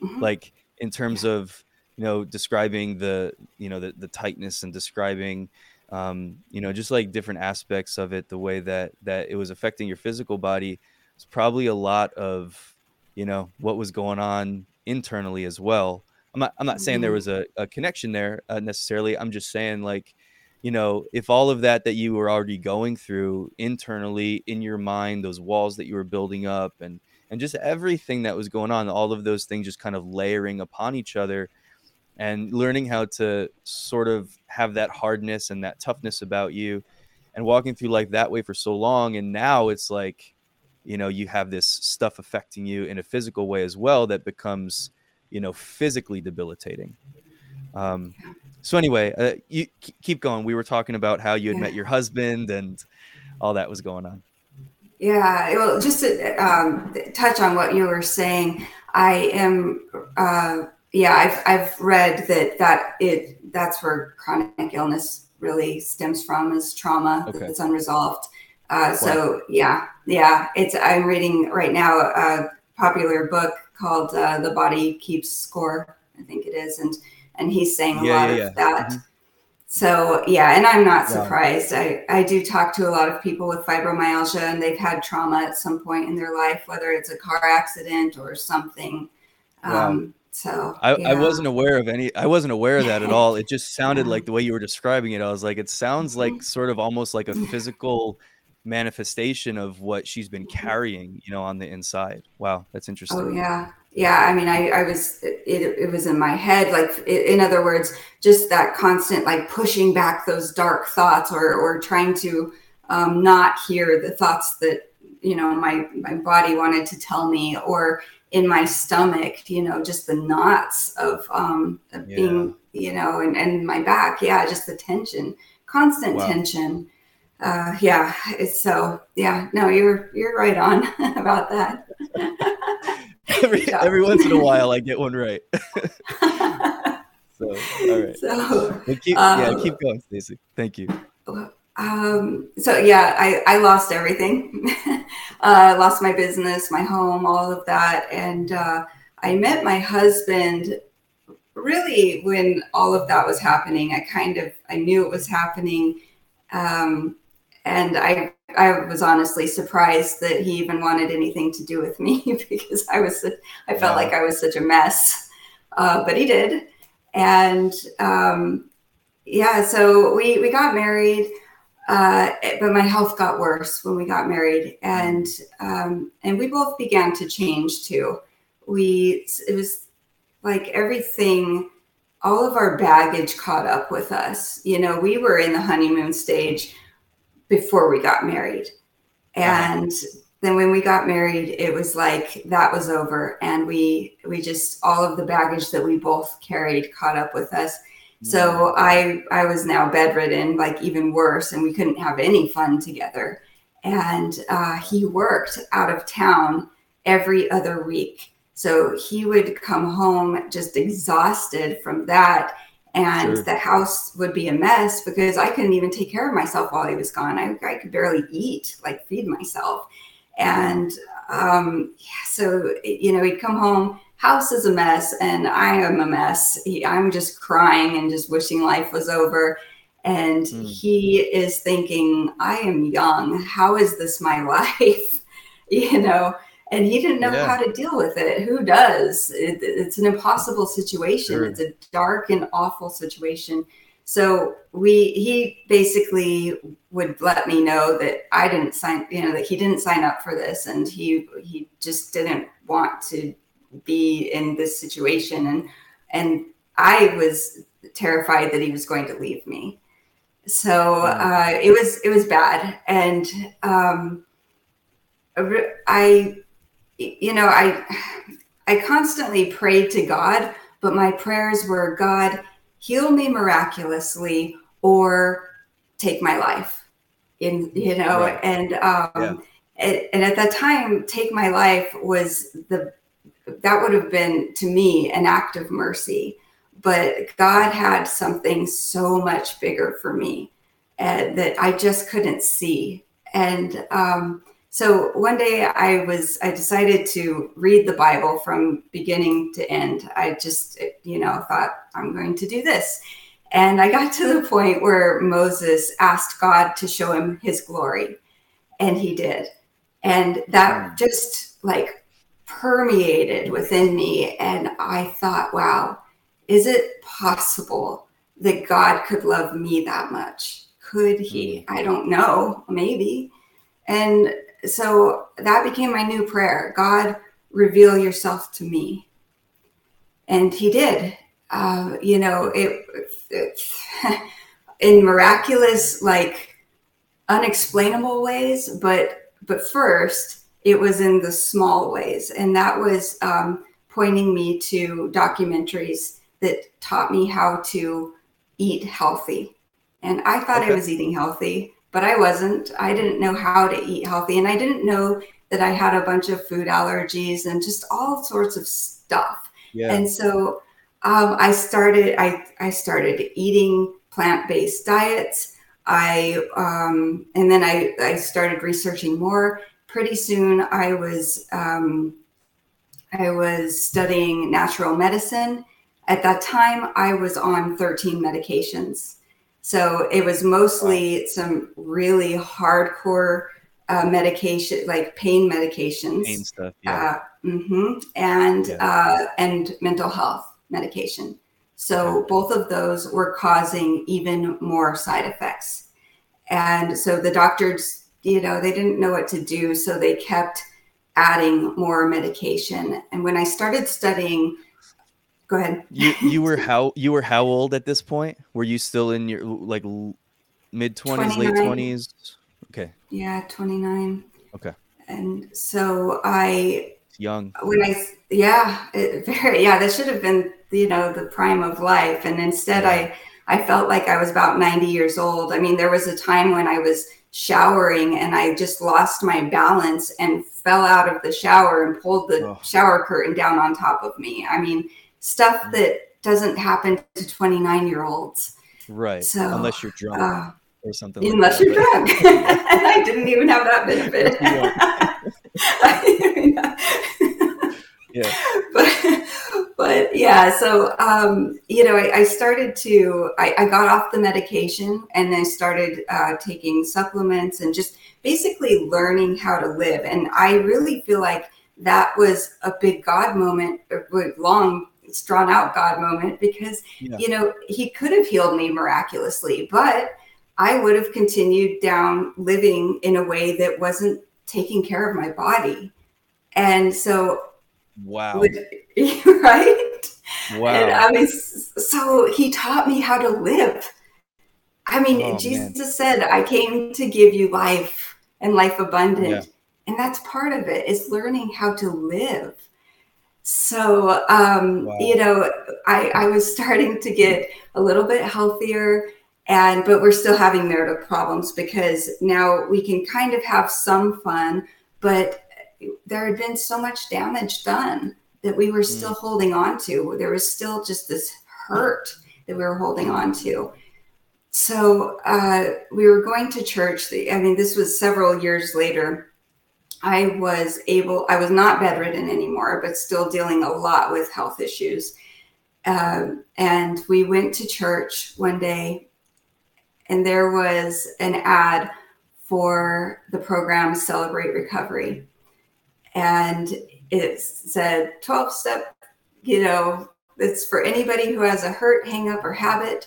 mm-hmm. like in terms yeah. of you know describing the you know the the tightness and describing um, you know, just like different aspects of it, the way that that it was affecting your physical body, it's probably a lot of, you know, what was going on internally as well. I'm not I'm not saying there mm-hmm. was a, a connection there uh, necessarily. I'm just saying like, you know, if all of that that you were already going through internally in your mind, those walls that you were building up, and and just everything that was going on, all of those things just kind of layering upon each other, and learning how to sort of have that hardness and that toughness about you, and walking through life that way for so long, and now it's like, you know, you have this stuff affecting you in a physical way as well that becomes you know, physically debilitating. Um, so anyway, uh, you keep going. We were talking about how you had yeah. met your husband and all that was going on. Yeah, well, just to um, touch on what you were saying, I am. Uh, yeah, I've I've read that that it that's where chronic illness really stems from is trauma okay. that's unresolved. Uh, so yeah, yeah, it's I'm reading right now a popular book called uh, "The Body Keeps Score," I think it is, and and he's saying a yeah, lot yeah, of yeah. that. Mm-hmm. So yeah, and I'm not surprised. I I do talk to a lot of people with fibromyalgia, and they've had trauma at some point in their life, whether it's a car accident or something. Um, so I, I wasn't aware of any. I wasn't aware of that at all. It just sounded like the way you were describing it. I was like, it sounds like mm-hmm. sort of almost like a physical manifestation of what she's been mm-hmm. carrying, you know, on the inside. Wow, that's oh, interesting. Oh yeah, yeah. I mean, I, I was it, it was in my head. Like, in other words, just that constant like pushing back those dark thoughts, or or trying to um, not hear the thoughts that you know my my body wanted to tell me, or in my stomach, you know, just the knots of, um, of yeah. being, you know, and, and my back. Yeah, just the tension, constant wow. tension uh, yeah, it's so yeah. No, you're you're right on about that. every yeah. every once in a while, I get one right. so all right. So keep um, yeah, keep going, Stacy. Thank you. Um, so yeah, I, I lost everything. uh, lost my business, my home, all of that, and uh, I met my husband really when all of that was happening. I kind of I knew it was happening. Um, and I I was honestly surprised that he even wanted anything to do with me because I was I felt like I was such a mess, uh, but he did, and um, yeah, so we we got married, uh, but my health got worse when we got married, and um, and we both began to change too. We it was like everything all of our baggage caught up with us. You know, we were in the honeymoon stage before we got married. Uh-huh. And then when we got married, it was like that was over. And we we just all of the baggage that we both carried caught up with us. So I I was now bedridden, like even worse, and we couldn't have any fun together. And uh, he worked out of town every other week. So he would come home just exhausted from that and sure. the house would be a mess because I couldn't even take care of myself while he was gone. I, I could barely eat, like feed myself. And um, yeah, so, you know, he'd come home, house is a mess, and I am a mess. He, I'm just crying and just wishing life was over. And mm. he is thinking, I am young. How is this my life? you know, and he didn't know yeah. how to deal with it. Who does? It, it's an impossible situation. Sure. It's a dark and awful situation. So we he basically would let me know that I didn't sign, you know, that he didn't sign up for this, and he he just didn't want to be in this situation, and and I was terrified that he was going to leave me. So uh, it was it was bad, and um, I you know, I I constantly prayed to God, but my prayers were God, heal me miraculously or take my life. In you know, right. and um yeah. and, and at that time, take my life was the that would have been to me an act of mercy. But God had something so much bigger for me uh, that I just couldn't see. And um, so one day I was, I decided to read the Bible from beginning to end. I just, you know, thought I'm going to do this. And I got to the point where Moses asked God to show him his glory, and he did. And that hmm. just like permeated within me. And I thought, wow, is it possible that God could love me that much? Could he? Mm. I don't know, maybe. And so that became my new prayer God, reveal yourself to me. And he did. Uh, you know, it, it in miraculous, like unexplainable ways, but but first it was in the small ways, and that was um, pointing me to documentaries that taught me how to eat healthy. And I thought okay. I was eating healthy, but I wasn't. I didn't know how to eat healthy, and I didn't know that I had a bunch of food allergies and just all sorts of stuff. Yeah. And so um, I started. I I started eating plant based diets. I um, and then I I started researching more. Pretty soon, I was um, I was studying natural medicine. At that time, I was on 13 medications. So it was mostly some really hardcore uh, medication, like pain medications, pain stuff, yeah, uh, mm-hmm, and yeah. uh, and mental health medication. So okay. both of those were causing even more side effects, and so the doctors, you know, they didn't know what to do, so they kept adding more medication. And when I started studying go ahead. you you were how you were how old at this point? Were you still in your like mid twenties, late twenties? Okay. Yeah, twenty nine. Okay. And so I young when I yeah it, very yeah that should have been you know the prime of life and instead yeah. I I felt like I was about 90 years old. I mean there was a time when I was showering and I just lost my balance and fell out of the shower and pulled the oh. shower curtain down on top of me. I mean stuff mm. that doesn't happen to 29 year olds. Right. So, unless you're drunk uh, or something. Unless like you're drunk. and I didn't even have that benefit. yeah. But, but yeah, so, um, you know, I, I started to, I, I, got off the medication and then started uh, taking supplements and just basically learning how to live. And I really feel like that was a big God moment, a long drawn out God moment because, yeah. you know, he could have healed me miraculously, but I would have continued down living in a way that wasn't taking care of my body. And so, wow. right? Wow. And I mean, so he taught me how to live. I mean, oh, Jesus man. said, I came to give you life and life abundant. Yeah. And that's part of it is learning how to live. So, um, wow. you know, I, I was starting to get a little bit healthier and but we're still having marital problems because now we can kind of have some fun but there had been so much damage done that we were still mm. holding on to there was still just this hurt that we were holding on to so uh, we were going to church i mean this was several years later I was able, I was not bedridden anymore, but still dealing a lot with health issues. Um, and we went to church one day, and there was an ad for the program Celebrate Recovery. And it said 12 step, you know, it's for anybody who has a hurt, hang up, or habit.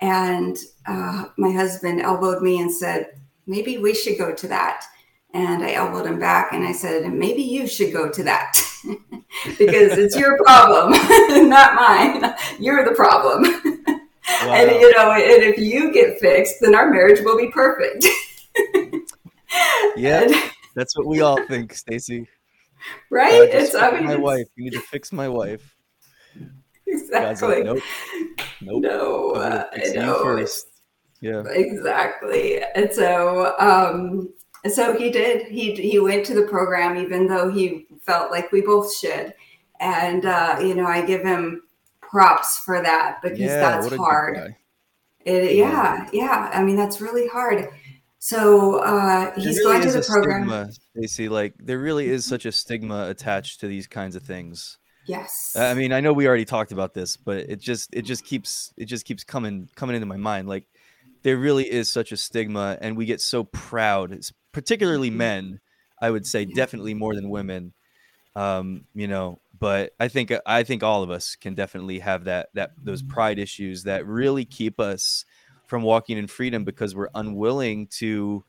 And uh, my husband elbowed me and said, maybe we should go to that. And I elbowed him back and I said, maybe you should go to that because it's your problem, not mine. You're the problem. Wow. And you know, and if you get fixed, then our marriage will be perfect. yeah, and, that's what we all think, Stacy. Right? It's I mean, my wife. You need to fix my wife. Exactly. Like, nope. Nope. No. Uh, no. first. Yeah. Exactly. And so, um, so he did. He he went to the program, even though he felt like we both should. And uh, you know, I give him props for that because yeah, that's hard. It, yeah, yeah. I mean, that's really hard. So uh, he's really going to the program. Stigma, Stacey, like there really is such a stigma attached to these kinds of things. Yes. I mean, I know we already talked about this, but it just it just keeps it just keeps coming coming into my mind. Like there really is such a stigma, and we get so proud, particularly mm-hmm. men, I would say definitely more than women. Um, you know, but I think I think all of us can definitely have that that those pride issues that really keep us from walking in freedom because we're unwilling to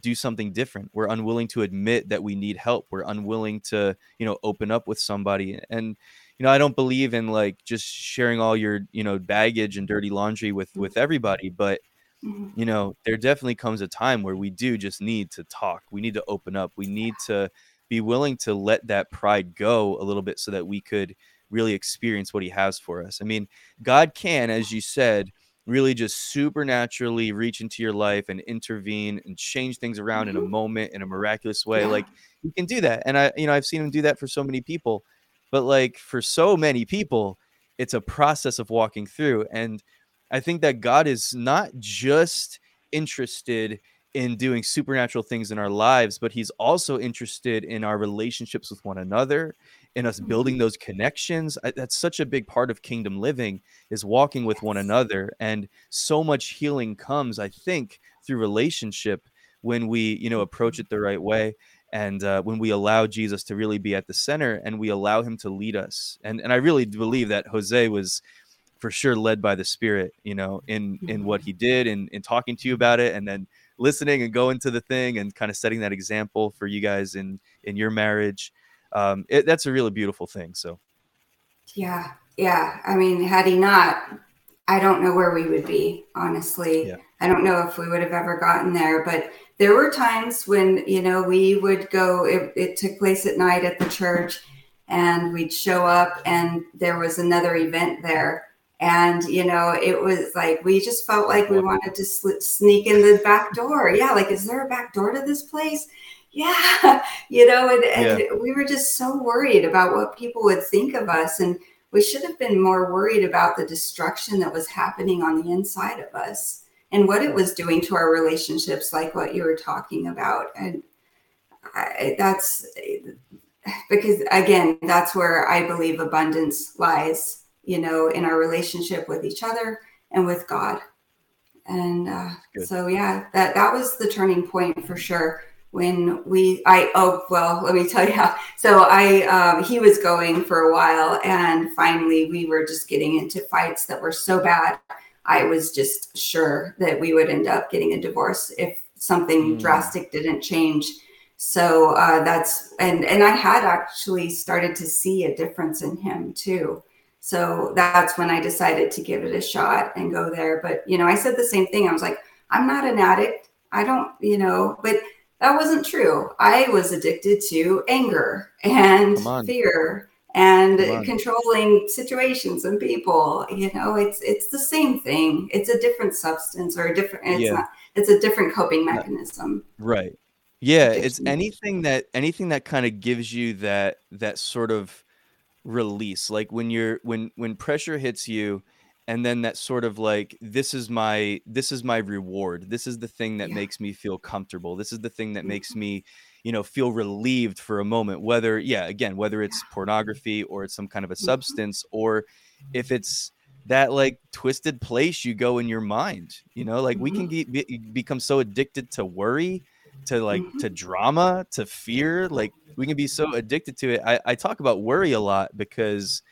do something different. We're unwilling to admit that we need help. We're unwilling to, you know, open up with somebody. And you know, I don't believe in like just sharing all your, you know, baggage and dirty laundry with with everybody, but mm-hmm. you know, there definitely comes a time where we do just need to talk. We need to open up. We need to be willing to let that pride go a little bit so that we could really experience what he has for us. I mean, God can, as you said, really just supernaturally reach into your life and intervene and change things around mm-hmm. in a mm-hmm. moment in a miraculous way. Yeah. Like he can do that. And I, you know, I've seen him do that for so many people. But like for so many people, it's a process of walking through. And I think that God is not just interested in doing supernatural things in our lives, but he's also interested in our relationships with one another, in us building mm-hmm. those connections. That's such a big part of kingdom living is walking with one another. And so much healing comes, I think, through relationship when we, you know, approach it the right way. And uh, when we allow Jesus to really be at the center and we allow him to lead us. And, and I really believe that Jose was for sure led by the spirit, you know, in, in what mm-hmm. he did and in, in talking to you about it. And then listening and going to the thing and kind of setting that example for you guys in in your marriage um, it, that's a really beautiful thing so. Yeah yeah i mean had he not i don't know where we would be honestly. Yeah. i don't know if we would have ever gotten there but there were times when you know we would go it, it took place at night at the church and we'd show up and there was another event there. And you know it was like we just felt like we wanted to sl- sneak in the back door. Yeah like is there a back door to this place yeah you know and, and yeah. we were just so worried about what people would think of us and we should have been more worried about the destruction that was happening on the inside of us and what it was doing to our relationships like what you were talking about and I, that's because again that's where i believe abundance lies you know, in our relationship with each other and with God. And uh, so, yeah, that that was the turning point for sure. When we, I oh well, let me tell you how. So I, um, he was going for a while, and finally we were just getting into fights that were so bad. I was just sure that we would end up getting a divorce if something mm. drastic didn't change. So uh, that's and and I had actually started to see a difference in him too. So that's when I decided to give it a shot and go there. But, you know, I said the same thing. I was like, I'm not an addict. I don't, you know, but that wasn't true. I was addicted to anger and fear and controlling situations and people. You know, it's it's the same thing. It's a different substance or a different it's yeah. not it's a different coping mechanism. Right. Yeah, it's anything that anything that kind of gives you that that sort of release like when you're when when pressure hits you and then that sort of like this is my this is my reward this is the thing that yeah. makes me feel comfortable this is the thing that mm-hmm. makes me you know feel relieved for a moment whether yeah again whether it's pornography or it's some kind of a mm-hmm. substance or if it's that like twisted place you go in your mind you know like we can mm-hmm. be, become so addicted to worry to like to drama to fear like we can be so addicted to it. I, I talk about worry a lot because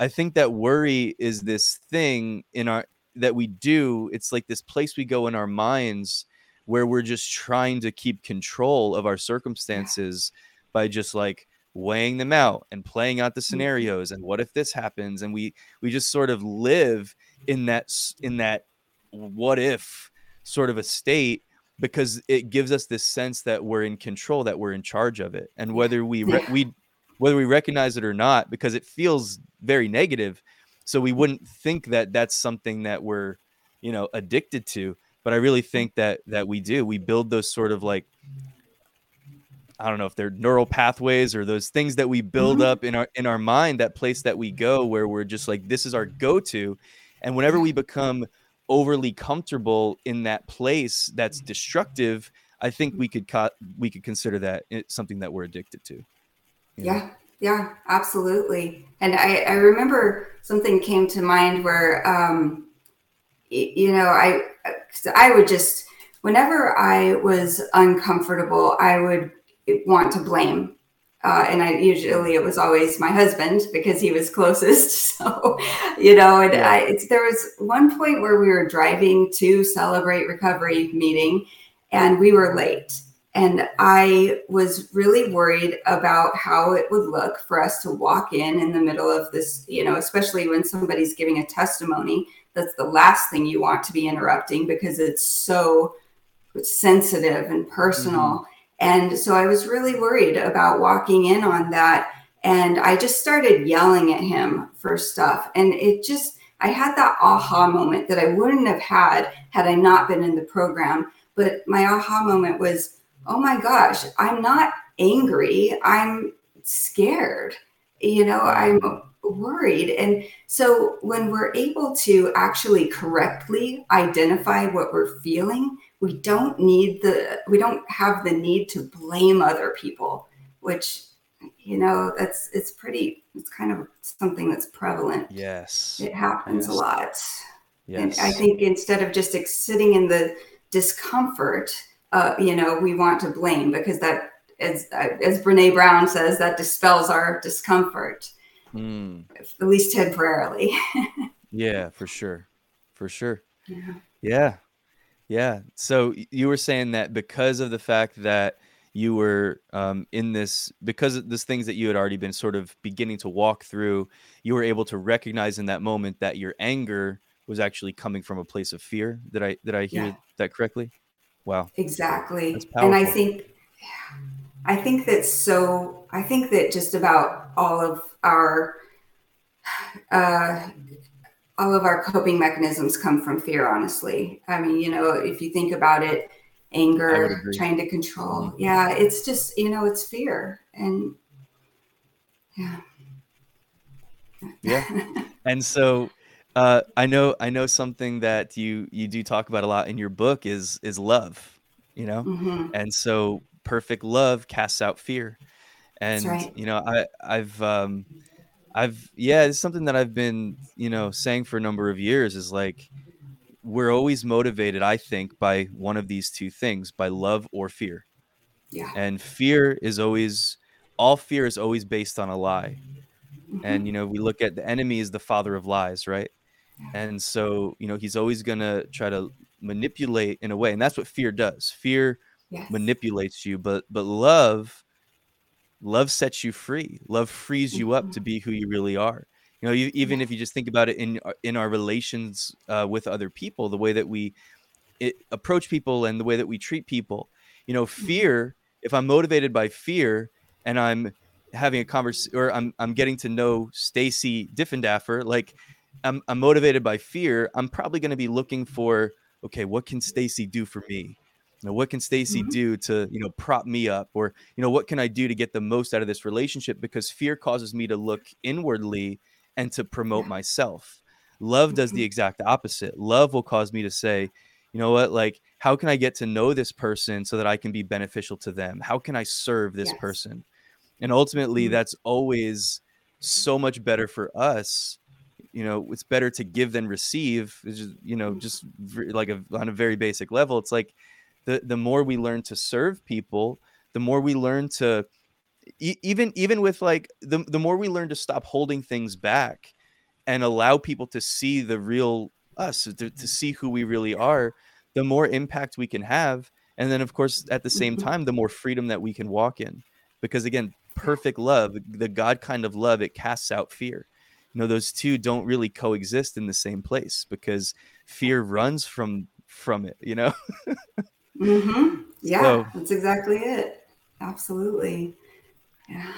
I think that worry is this thing in our that we do. It's like this place we go in our minds where we're just trying to keep control of our circumstances by just like weighing them out and playing out the mm-hmm. scenarios and what if this happens and we we just sort of live in that in that what if sort of a state because it gives us this sense that we're in control that we're in charge of it and whether we re- we whether we recognize it or not because it feels very negative. So we mm-hmm. wouldn't think that that's something that we're you know addicted to but i really mm-hmm. think that that we do. We build those sort of like i don't know if they're neural pathways or those things that we build mm-hmm. up in our in our mind that place that we go where we're just like this is our go-to. And whenever we mm-hmm. become overly comfortable in that place that's destructive, I think we could co- we could consider that eh, something that we're addicted to. Yeah, know? yeah, absolutely. And I, I remember something came to mind where, um, you know, I I would just whenever I was uncomfortable, I would want to blame uh, and I usually it was always my husband because he was closest. So, you know, and yeah. I, there was one point where we were driving to celebrate recovery meeting, and we were late, and I was really worried about how it would look for us to walk in in the middle of this, you know, especially when somebody's giving a testimony. That's the last thing you want to be interrupting because it's so sensitive and personal. Mm-hmm and so I was really worried about walking in on that. And I just started yelling at him for stuff. And it just, I had that aha moment that I wouldn't have had had I not been in the program. But my aha moment was, oh my gosh, I'm not angry. I'm scared. You know, I'm worried. And so when we're able to actually correctly identify what we're feeling, we don't need the we don't have the need to blame other people which you know that's it's pretty it's kind of something that's prevalent yes it happens yes. a lot yes. and i think instead of just sitting in the discomfort uh, you know we want to blame because that as as brene brown says that dispels our discomfort mm. at least temporarily yeah for sure for sure yeah yeah yeah. So you were saying that because of the fact that you were um, in this, because of these things that you had already been sort of beginning to walk through, you were able to recognize in that moment that your anger was actually coming from a place of fear. Did I did I hear yeah. that correctly? Wow. Exactly. And I think I think that so I think that just about all of our uh, all of our coping mechanisms come from fear honestly. I mean you know if you think about it anger trying to control. Mm-hmm. yeah it's just you know it's fear. And yeah. Yeah. And so uh, i know i know something that you you do talk about a lot in your book is is love you know mm-hmm. and so perfect love casts out fear and right. you know i i've um I've yeah, it's something that I've been, you know, saying for a number of years is like we're always motivated, I think, by one of these two things, by love or fear. Yeah. And fear is always all fear is always based on a lie. Mm-hmm. And you know, we look at the enemy is the father of lies, right? And so, you know, he's always going to try to manipulate in a way, and that's what fear does. Fear yes. manipulates you, but but love love sets you free love frees you up to mm-hmm. be who you really are you know you, even if you just think about it in uh, in our relations uh, with other people the way that we it, approach people and the way that we treat people you know mm-hmm. fear if i'm motivated by fear and i'm having a conversation or i'm i'm getting to know stacy diffendaffer like i'm i'm motivated by fear i'm probably going to be looking for okay what can stacy do for me you know, what can Stacy mm-hmm. do to, you know, prop me up or, you know, what can I do to get the most out of this relationship because fear causes me to look inwardly and to promote yeah. myself. Love does the mm-hmm. exact opposite. Love will cause me to say, you know what, like how can I get to know this person so that I can be beneficial to them? How can I serve this yes. person? And ultimately mm-hmm. that's always so much better for us you know it's better to give than receive is you know mm-hmm. just like a, on a very basic level it's like the the more we learn to serve people the more we learn to even even with like the, the more we learn to stop holding things back and allow people to see the real us to, to see who we really are the more impact we can have and then of course at the same mm-hmm. time the more freedom that we can walk in because again perfect love the god kind of love it casts out fear you know those two don't really coexist in the same place because fear runs from from it you know Mm-hmm. Yeah, so, that's exactly it. Absolutely. Yeah.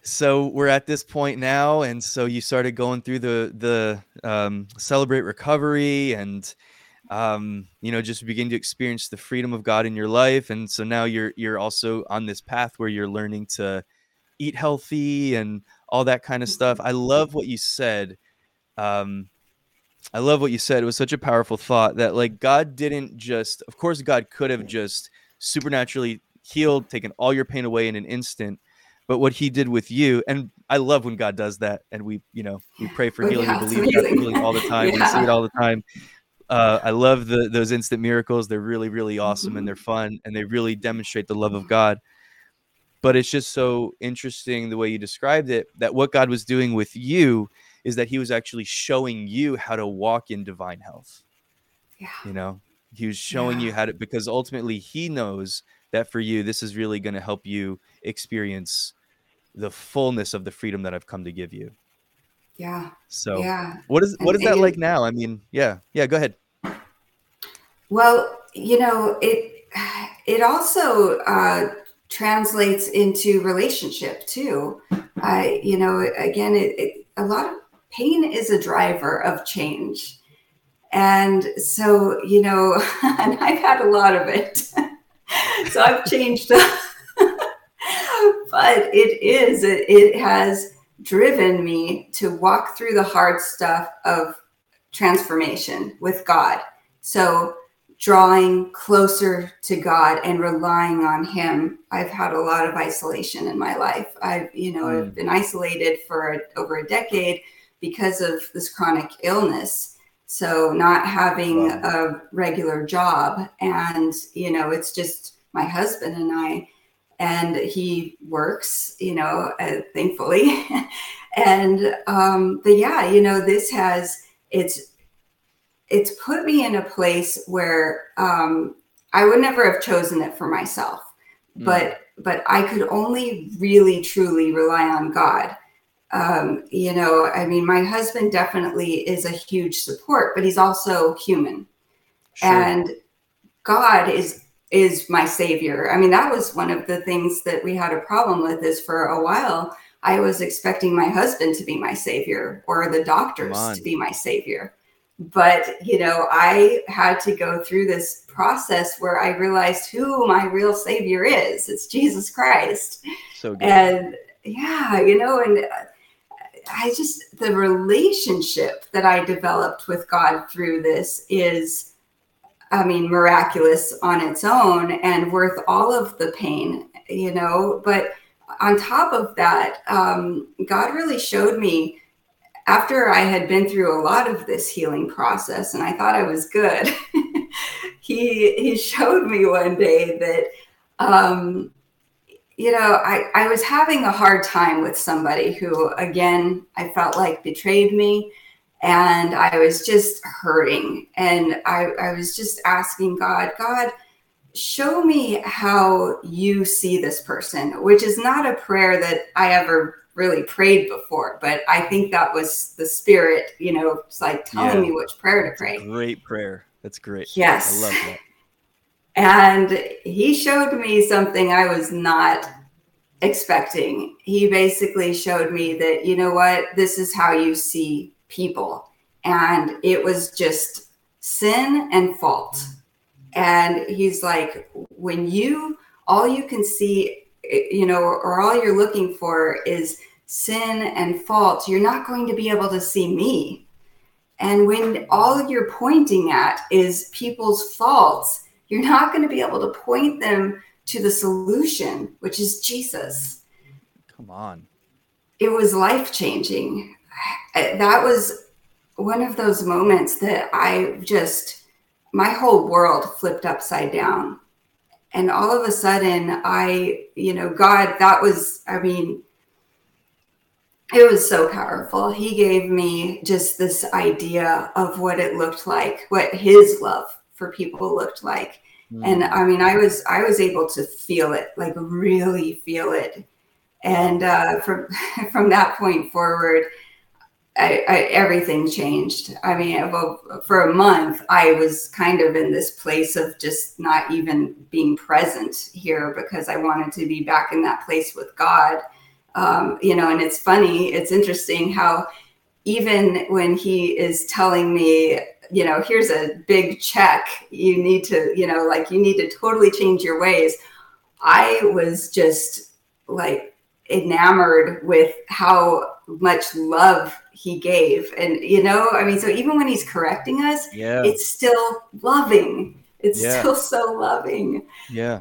So we're at this point now, and so you started going through the the um, celebrate recovery, and um, you know just begin to experience the freedom of God in your life, and so now you're you're also on this path where you're learning to eat healthy and all that kind of stuff. I love what you said. Um, I love what you said. It was such a powerful thought that like God didn't just of course God could have just supernaturally healed, taken all your pain away in an instant. But what he did with you, and I love when God does that, and we, you know, we pray for healing, yeah, we believe for healing all the time, yeah. we see it all the time. Uh, I love the those instant miracles. They're really, really awesome, mm-hmm. and they're fun, and they really demonstrate the love of God. But it's just so interesting the way you described it that what God was doing with you is that he was actually showing you how to walk in divine health. Yeah. You know, he was showing Yeah. you how to because ultimately he knows that for you this is really going to help you experience the fullness of the freedom that I've come to give you. Yeah. So Yeah. what is what And- is that like now? I mean, yeah. Yeah, go ahead. Well, you know, it it also uh, translates into relationship too. I, you know, again, it, it, a lot of pain is a driver of change, and so you know, and I've had a lot of it, so I've changed. but it is it, it has driven me to walk through the hard stuff of transformation with God. So drawing closer to God and relying on Him. I've had a lot of isolation in my life. I've, you know, Mm. I've been isolated for over a decade because of this chronic illness. So not having Wow. a regular job, and you know, it's just my husband and I, and he works, you know, uh, thankfully, and um, but yeah, you know, this has it's it's put me in a place where um, I would never have chosen it for myself, Mm. but but I could only really truly rely on God. Um, you know, I mean, my husband definitely is a huge support, but he's also human, Sure. and God is is my savior. I mean, that was one of the things that we had a problem with. Is for a while I was expecting my husband to be my savior or the doctors to be my savior. But, you know, I had to go through this process where I realized who my real savior is. It's Jesus Christ. so good. And yeah, you know, and I just, the relationship that I developed with God through this is, I mean, miraculous on its own and worth all of the pain, you know. But on top of that, um, God really showed me after I had been through a lot of this healing process and I thought I was good. he he showed me one day that um, you know I, I was having a hard time with somebody who again I felt like betrayed me and I was just hurting and I, I was just asking God, God, show me how you see this person, which is not a prayer that I ever really prayed before, but I think that was the spirit, you know, it's like telling Yeah. me which prayer to pray. Great prayer. That's great. Yes. I love that. And he showed me something I was not expecting. He basically showed me that, you know what, this is how you see people. And it was just sin and fault. And he's like, when you, all you can see, you know, or all you're looking for is sin and fault, you're not going to be able to see me. And when all you're pointing at is people's faults, you're not going to be able to point them to the solution, which is Jesus. Come on. It was life changing. That was one of those moments that I just, my whole world flipped upside down. And all of a sudden, I, you know, God, that was, I mean, it was so powerful. He gave me just this idea of what it looked like, what his love for people looked like. And Mm. I mean, I was I was able to feel it, like really feel it. And uh, from from that point forward, I, I, everything changed. I mean, for a month, I was kind of in this place of just not even being present here because I wanted to be back in that place with God. Um, you know, and it's funny, it's interesting how even when He is telling me, you know, here's a big check, you need to, you know, like you need to totally change your ways. I was just like enamored with how much love he gave. And, you know, I mean, so even when he's correcting us, Yeah. it's still loving. It's Yeah. still so loving. Yeah.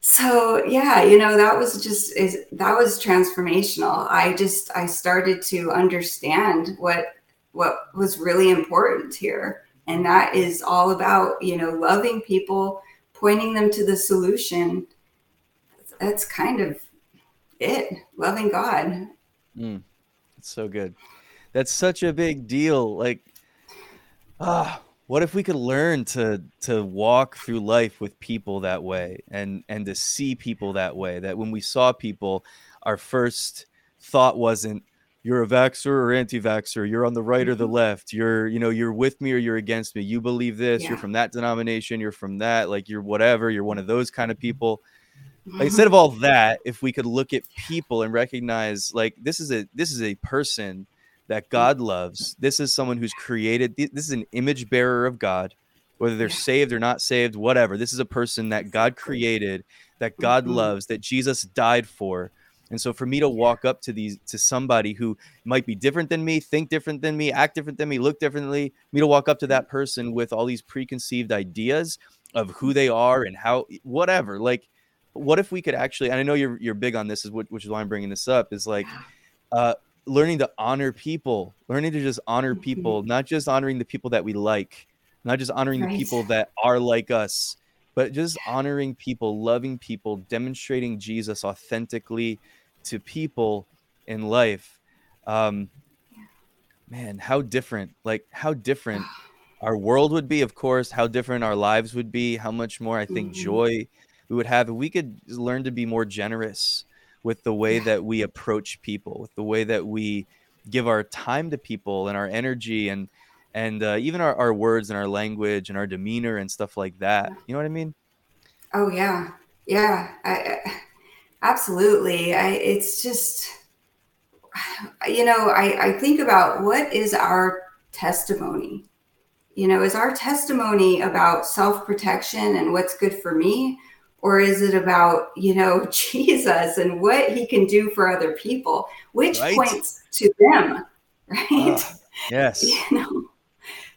So yeah, you know, that was just is that was transformational. I just I started to understand what what was really important here. And that is all about, you know, loving people, pointing them to the solution. That's kind of it loving God. Mm, it's so good. That's such a big deal. Like, ah, what if we could learn to to walk through life with people that way and and to see people that way that when we saw people our first thought wasn't you're a vaxxer or anti-vaxxer you're on the right or the mm-hmm. left you're you know you're with me or you're against me you believe this yeah. you're from that denomination you're from that like you're whatever you're one of those kind of people like, instead of all that if we could look at people and recognize like this is a this is a person that. God loves. This is someone who's created. This is an image bearer of God, whether they're saved or not saved, whatever. This is a person that God created, that God mm-hmm. loves, that Jesus died for. And so for me to walk up to these to somebody who might be different than me, think different than me, act different than me, look differently, me to walk up to that person with all these preconceived ideas of who they are and how whatever. Like what if we could actually and I know you're you're big on this is what which is why I'm bringing this up is like uh learning to honor people, learning to just honor people, not just honoring the people that we like, not just honoring right. the people that are like us, but just honoring people, loving people, demonstrating Jesus authentically to people in life. Um, man, how different, like how different our world would be, of course, how different our lives would be, how much more I think mm-hmm. joy we would have if we could learn to be more generous with the way that we approach people, with the way that we give our time to people and our energy and and uh, even our, our words and our language and our demeanor and stuff like that. You know what I mean? Oh yeah, yeah, I, I, absolutely. I, it's just you know I, I think about what is our testimony. You know, is our testimony about self protection and what's good for me, or is it about you know jesus and what he can do for other people which right. points to them right? Uh, yes. You know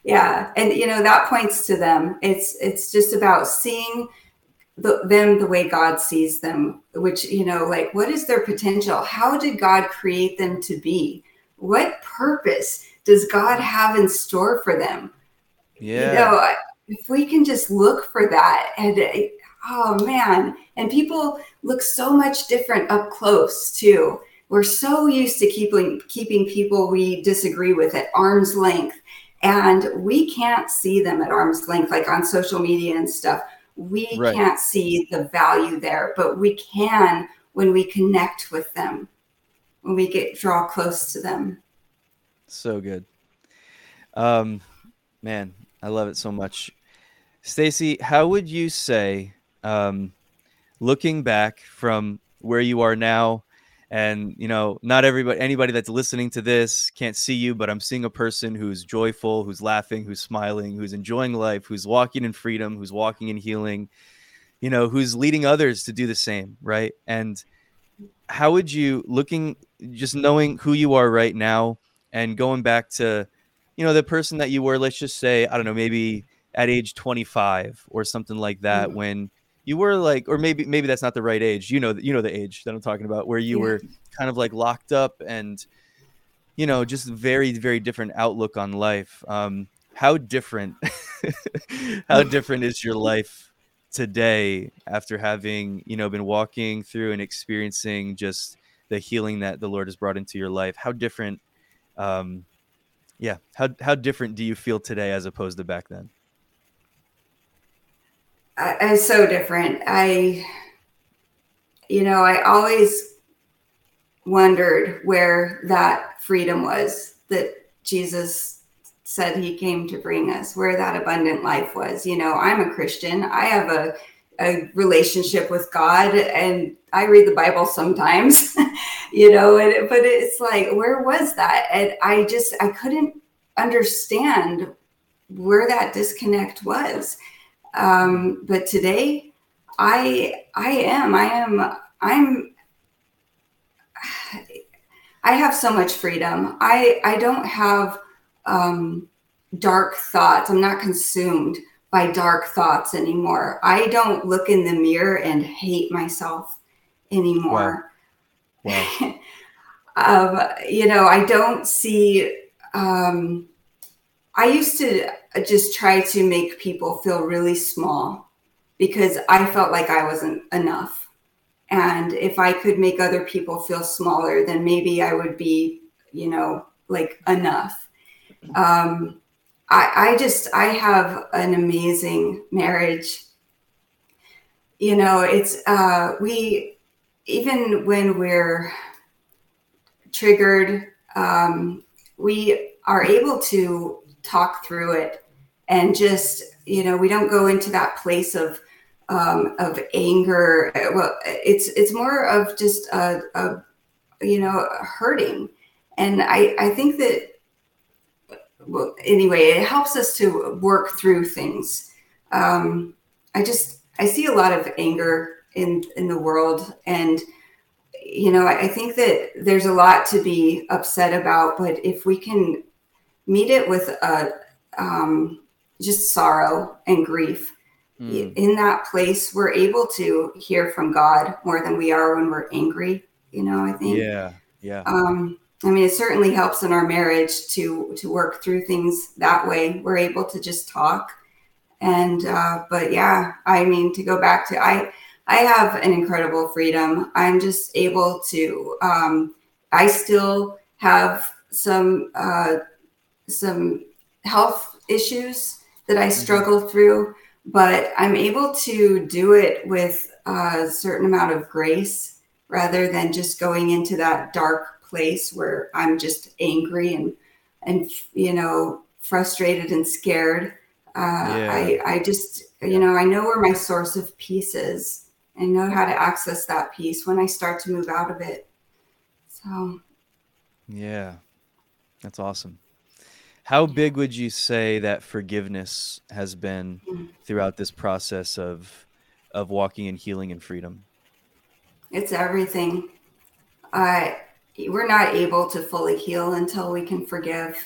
yeah and you know that points to them. It's it's just about seeing the, them the way god sees them which you know like what is their potential? How did god create them to be? What purpose does god have in store for them? Yeah. you know if we can just look for that and oh man. And people look so much different up close too. We're so used to keeping keeping people we disagree with at arm's length and we can't see them at arm's length like on social media and stuff. We right. can't see the value there but we can when we connect with them when we get draw close to them. So good. Um man i love it so much. Stacy how would you say um, looking back from where you are now and you know not everybody anybody that's listening to this can't see you but i'm seeing a person who's joyful who's laughing who's smiling who's enjoying life who's walking in freedom who's walking in healing you know who's leading others to do the same right and how would you looking just knowing who you are right now and going back to you know the person that you were let's just say i don't know maybe at age 25 or something like that mm-hmm. when you were like or maybe maybe that's not the right age you know you know the age that i'm talking about where you yeah. were kind of like locked up and you know just very very different outlook on life. Um how different how different is your life today after having you know been walking through and experiencing just the healing that the lord has brought into your life? How different um yeah how how different do you feel today as opposed to back then I, so different. I, you know, I always wondered where that freedom was that Jesus said he came to bring us, where that abundant life was. You know, I'm a Christian. I have a, a relationship with God and I read the Bible sometimes, you know, and, but it's like, where was that? And I just, I couldn't understand where that disconnect was. Um, but today, I I am I am I'm I have so much freedom. I I don't have um, dark thoughts. I'm not consumed by dark thoughts anymore. I don't look in the mirror and hate myself anymore. Wow. wow. um, you know, I don't see. Um, I used to just try to make people feel really small because I felt like I wasn't enough. And if I could make other people feel smaller, then maybe I would be, you know, like enough. Um, I, I just, I have an amazing marriage. You know, it's, uh, we, even when we're triggered, um, we are able to talk through it and just, you know, we don't go into that place of, um, of anger. Well, it's it's more of just a, a you know hurting, and I I think that well anyway it helps us to work through things. Um, I just I see a lot of anger in in the world and you know i think that there's a lot to be upset about but if we can meet it with a um, just sorrow and grief. Mm. in that place we're able to hear from god more than we are when we're angry you know i think. Yeah yeah. Um i mean it certainly helps in our marriage to to work through things that way. We're able to just talk. And uh but yeah i mean to go back to i i have an incredible freedom. I'm just able to um i still have some uh some health issues that i mm-hmm. struggle through but I'm able to do it with a certain amount of grace rather than just going into that dark place where I'm just angry and and you know frustrated and scared. Uh, yeah. I I just you know I know where my source of peace is. and know how to access that peace when I start to move out of it. So. Yeah, that's awesome. How big would you say that forgiveness has been throughout this process of of walking in healing and freedom? It's everything. Uh, we're not able to fully heal until we can forgive.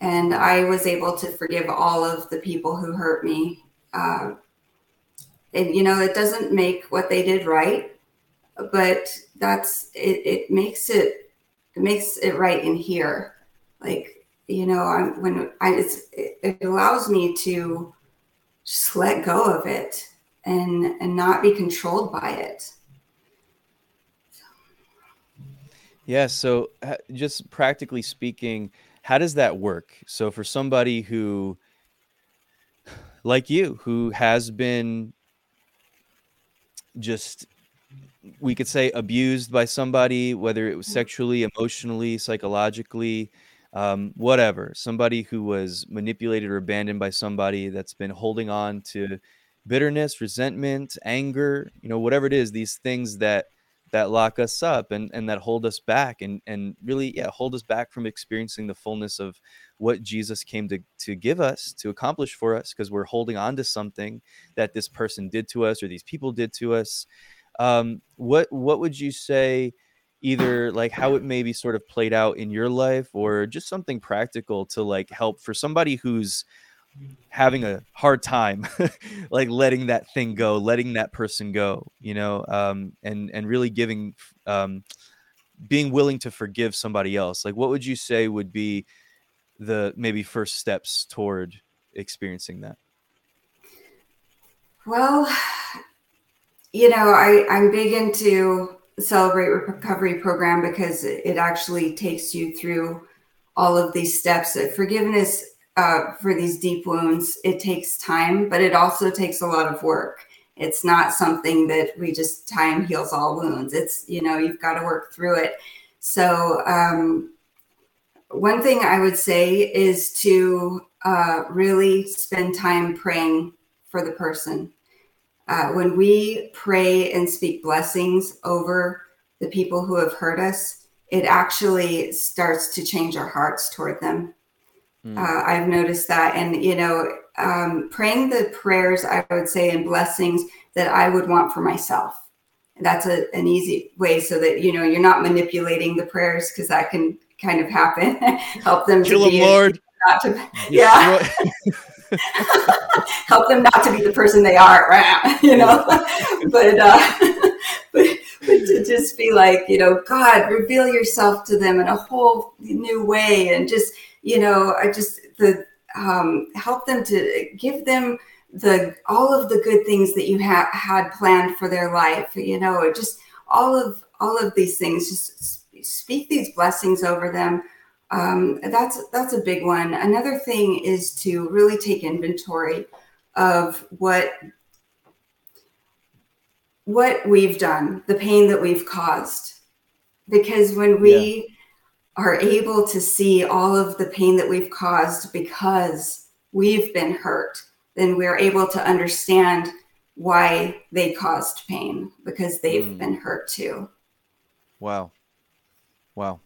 And I was able to forgive all of the people who hurt me. Uh, and, you know, it doesn't make what they did right, but that's it, it makes it, it makes it right in here. Like you know, I'm, when I, it allows me to just let go of it and and not be controlled by it. Yeah. So, just practically speaking, how does that work? So, for somebody who, like you, who has been just, we could say, abused by somebody, whether it was mm-hmm. sexually, emotionally, psychologically, um, whatever, somebody who was manipulated or abandoned by somebody that's been holding on to bitterness, resentment, anger, you know, whatever it is, these things that that lock us up and, and that hold us back and, and really yeah hold us back from experiencing the fullness of what jesus came to, to give us to accomplish for us because we're holding on to something that this person did to us or these people did to us. Um, what what would you say either like how it maybe sort of played out in your life or just something practical to like help for somebody who's having a hard time like letting that thing go letting that person go you know um and and really giving um being willing to forgive somebody else. Like what would you say would be the maybe first steps toward experiencing that? Well you know i i'm big into Celebrate Recovery program because it actually takes you through all of these steps. Forgiveness uh, for these deep wounds, it takes time, but it also takes a lot of work. It's not something that we just time heals all wounds. It's, you know, you've got to work through it. So, um, one thing I would say is to uh, really spend time praying for the person uh, when we pray and speak blessings over the people who have hurt us, it actually starts to change our hearts toward them. Mm. Uh, I've noticed that. And, you know, um, praying the prayers, I would say, and blessings that I would want for myself. That's a, an easy way so that, you know, you're not manipulating the prayers because that can kind of happen. Help them Kill to be. Lord. Not to, yeah. help them not to be the person they are, right? You know, but, uh, but but to just be like, you know, God, reveal yourself to them in a whole new way, and just you know, I just the um, help them to give them the all of the good things that you have had planned for their life. You know, just all of all of these things just speak these blessings over them um, that's that's a big one another thing is to really take inventory of what what we've done the pain that we've caused because when we yeah. are able to see all of the pain that we've caused because we've been hurt then we're able to understand why they caused pain because they've mm. been hurt too. Wow. Wow.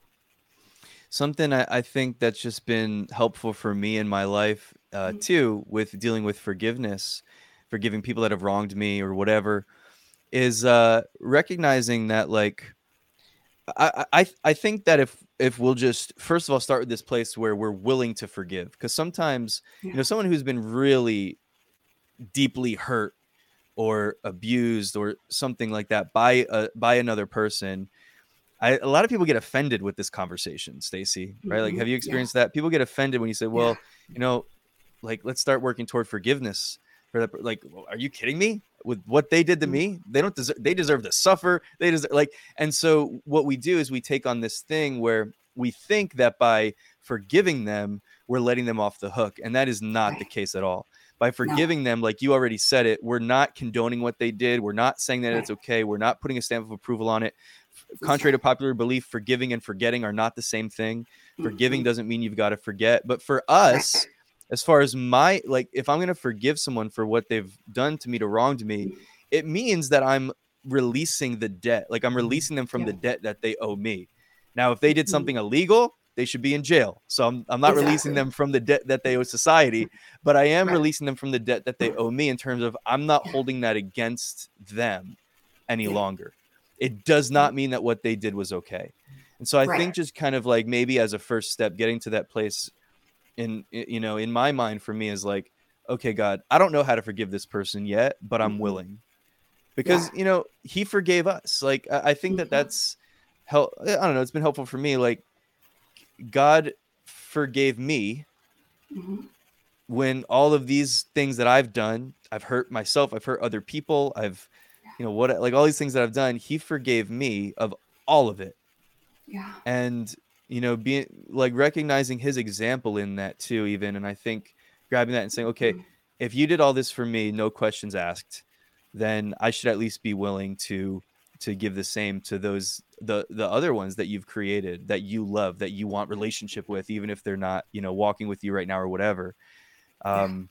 Something I, I, think that's just been helpful for me in my life uh, mm. too, with dealing with forgiveness, forgiving people that have wronged me or whatever, is uh, recognizing that like I, I I think that if if we'll just first of all start with this place where we're willing to forgive, because sometimes yeah. you know someone who's been really deeply hurt or abused or something like that by a, by another person I, a lot of people get offended with this conversation stacy right like mm-hmm. have you experienced yeah. that people get offended when you say well yeah. you know like let's start working toward forgiveness for that like are you kidding me with what they did to mm-hmm. me they don't deserve they deserve to suffer they deserve like and so what we do is we take on this thing where we think that by forgiving them we're letting them off the hook and that is not right. the case at all by forgiving no. them like you already said it we're not condoning what they did we're not saying that right. it's okay we're not putting a stamp of approval on it contrary to popular belief forgiving and forgetting are not the same thing mm-hmm. forgiving doesn't mean you've got to forget but for us as far as my like if i'm going to forgive someone for what they've done to me to wronged me it means that i'm releasing the debt like i'm releasing them from yeah. the debt that they owe me now if they did mm-hmm. something illegal they should be in jail. So I'm, I'm not exactly. releasing them from the debt that they owe society, but I am right. releasing them from the debt that they owe me in terms of I'm not holding that against them any yeah. longer. It does not mean that what they did was okay. And so I right. think just kind of like maybe as a first step, getting to that place in, you know, in my mind for me is like, okay, God, I don't know how to forgive this person yet, but I'm mm-hmm. willing because, yeah. you know, he forgave us. Like, I, I think that mm-hmm. that's help. I don't know. It's been helpful for me. Like, God forgave me mm-hmm. when all of these things that I've done, I've hurt myself, I've hurt other people, I've, you know, what, like all these things that I've done, He forgave me of all of it. Yeah. And, you know, being like recognizing His example in that too, even. And I think grabbing that and saying, okay, mm-hmm. if you did all this for me, no questions asked, then I should at least be willing to to give the same to those the the other ones that you've created that you love that you want relationship with even if they're not you know walking with you right now or whatever um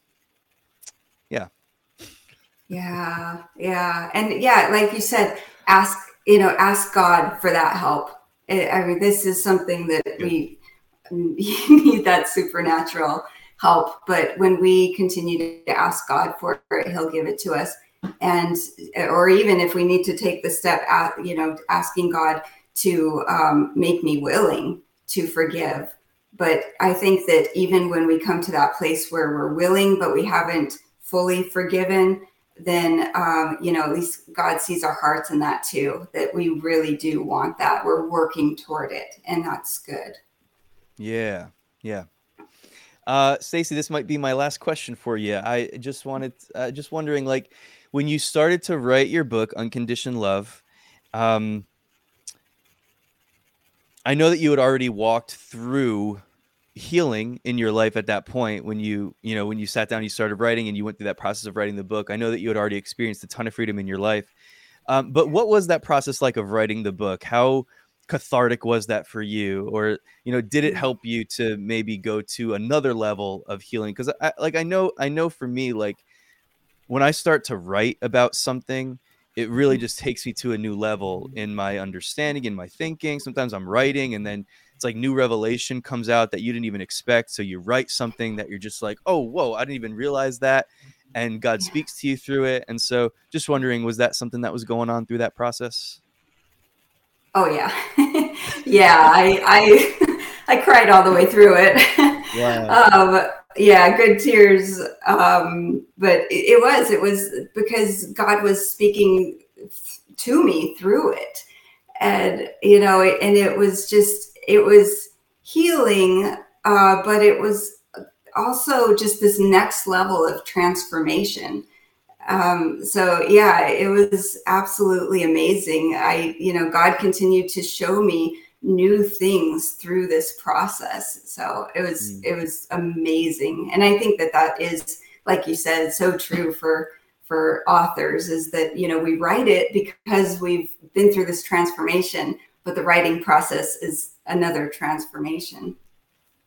yeah yeah yeah yeah, and yeah like you said ask you know ask god for that help. I mean this is something that we need that supernatural help. But when we continue to ask god for it he'll give it to us. And or even if we need to take the step at you know asking god to um, make me willing to forgive. But i think that even when we come to that place where we're willing but we haven't fully forgiven then um, you know at least god sees our hearts in that too that we really do want that. We're working toward it and that's good. Yeah yeah. Uh, Stacy, this might be my last question for you. I just wanted, uh, just wondering, like, when you started to write your book, Unconditioned Love, um, I know that you had already walked through healing in your life at that point when you you know when you sat down you started writing and you went through that process of writing the book. I know that you had already experienced a ton of freedom in your life. Um, but what was that process like of writing the book? How cathartic was that for you? Or you know did it mm. help you to maybe go to another level of healing? Because I, like i know i know for me like when I start to write about something, it really mm-hmm. just takes me to a new level in my understanding, in my thinking. Sometimes I'm writing and then it's like new revelation comes out that you didn't even expect. So you write something that you're just like, oh, whoa, I didn't even realize that. And God speaks to you through it. And so just wondering, was that something that was going on through that process? Oh yeah. yeah. I, I, I cried all the way through it. Yeah. um, yeah, good tears. Um, but it, it was, it was because God was speaking to me through it. And, you know, and it was just, it was healing, uh, but it was also just this next level of transformation. Um, so yeah, it was absolutely amazing. I, you know, God continued to show me new things through this process. So it was, mm. it was amazing. And I think that that is, like you said, so true for, for authors is that, you know, we write it because we've been through this transformation, but the writing process is another transformation.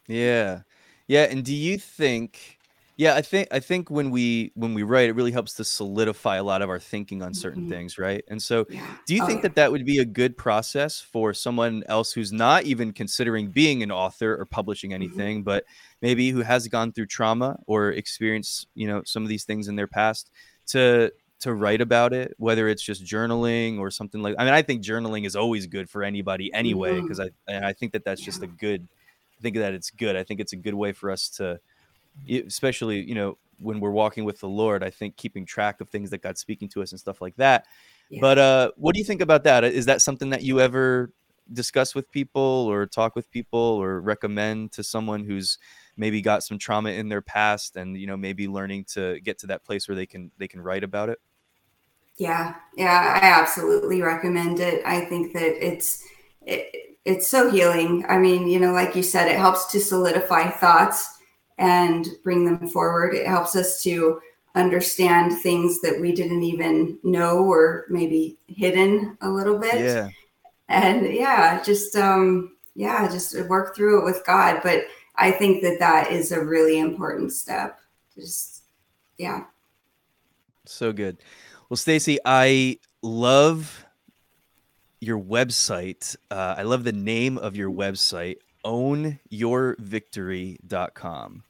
Yeah. Yeah. And do you think, yeah, I think I think when we when we write, it really helps to solidify a lot of our thinking on certain mm-hmm. things, right? And so, yeah. do you oh, think yeah. that that would be a good process for someone else who's not even considering being an author or publishing mm-hmm. anything, mm-hmm. but maybe who has gone through trauma or experienced, you know, some of these things in their past to to write about it, whether it's just journaling or something like. I mean, I think journaling is always good for anybody anyway, because mm-hmm. I I think that that's just a good. I think that it's good. I think it's a good way for us to especially you know when we're walking with the Lord, I think keeping track of things that God's speaking to us and stuff like that. Yeah. But uh, what do you think about that? Is that something that you ever discuss with people or talk with people or recommend to someone who's maybe got some trauma in their past and you know maybe learning to get to that place where they can they can write about it? Yeah, yeah, I absolutely recommend it. I think that it's it, it's so healing. I mean, you know, like you said, it helps to solidify thoughts and bring them forward. It helps us to understand things that we didn't even know or maybe hidden a little bit. Yeah. And yeah, just um yeah, just work through it with God, but I think that that is a really important step. Just yeah. So good. Well, Stacy, I love your website. Uh, I love the name of your website, ownyourvictory.com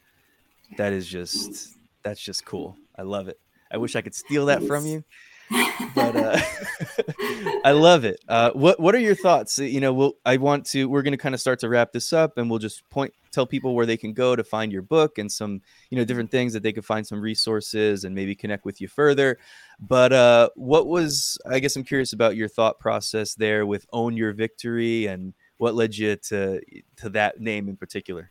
that is just that's just cool. I love it. I wish I could steal that from you, but uh, I love it. Uh, what What are your thoughts? You know, we'll, I want to. We're going to kind of start to wrap this up, and we'll just point tell people where they can go to find your book and some you know different things that they could find some resources and maybe connect with you further. But uh, what was I guess I'm curious about your thought process there with own your victory and what led you to to that name in particular.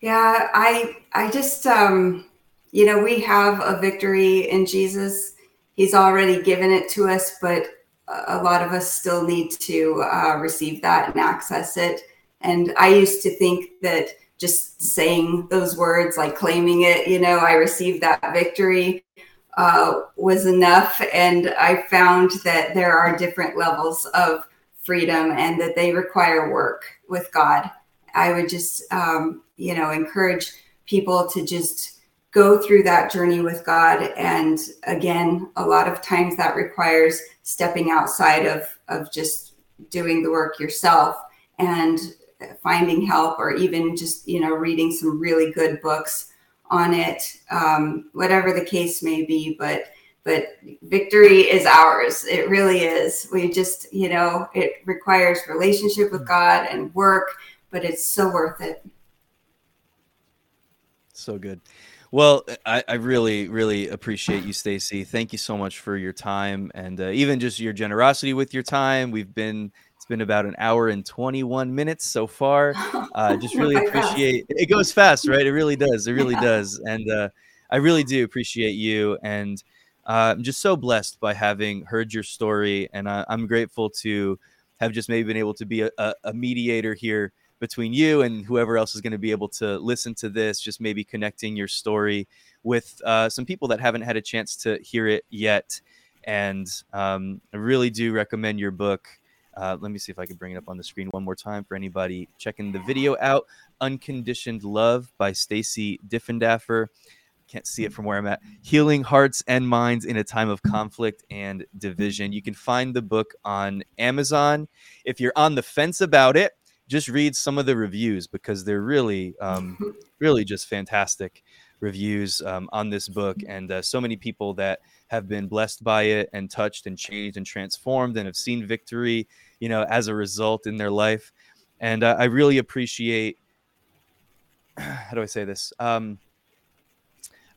Yeah, I I just um you know, we have a victory in Jesus. He's already given it to us, but a lot of us still need to uh, receive that and access it. And I used to think that just saying those words, like claiming it, you know, I received that victory, uh, was enough. And I found that there are different levels of freedom and that they require work with God. I would just, um, you know, encourage people to just go through that journey with God. And again, a lot of times that requires stepping outside of, of just doing the work yourself and finding help or even just, you know, reading some really good books on it, um, whatever the case may be. But but victory is ours. It really is. We just, you know, it requires relationship with God and work, but it's so worth it. So good. Well, I, I really, really appreciate you, Stacy. Thank you so much for your time and uh, even just your generosity with your time. We've been it's been about an hour and 21 minutes so far. Uh, just really appreciate it. Goes fast, right? It really does. It really yeah. does. And uh, I really do appreciate you. And uh, I'm just so blessed by having heard your story. And I'm grateful to have just maybe been able to be a, a mediator here between you and whoever else is going to be able to listen to this, just maybe connecting your story with uh, some people that haven't had a chance to hear it yet. And um, I really do recommend your book. Uh, let me see if I can bring it up on the screen one more time for anybody checking the video out. Unconditioned Love by Stacy Diffendaffer. Can't see it from where I'm at. Healing Hearts and Minds in a Time of Conflict and Division. You can find the book on Amazon. If you're on the fence about it, just read some of the reviews because they're really, um, really just fantastic reviews um, on this book, and uh, so many people that have been blessed by it and touched and changed and transformed and have seen victory, you know, as a result in their life. And uh, I really appreciate. How do I say this? Um,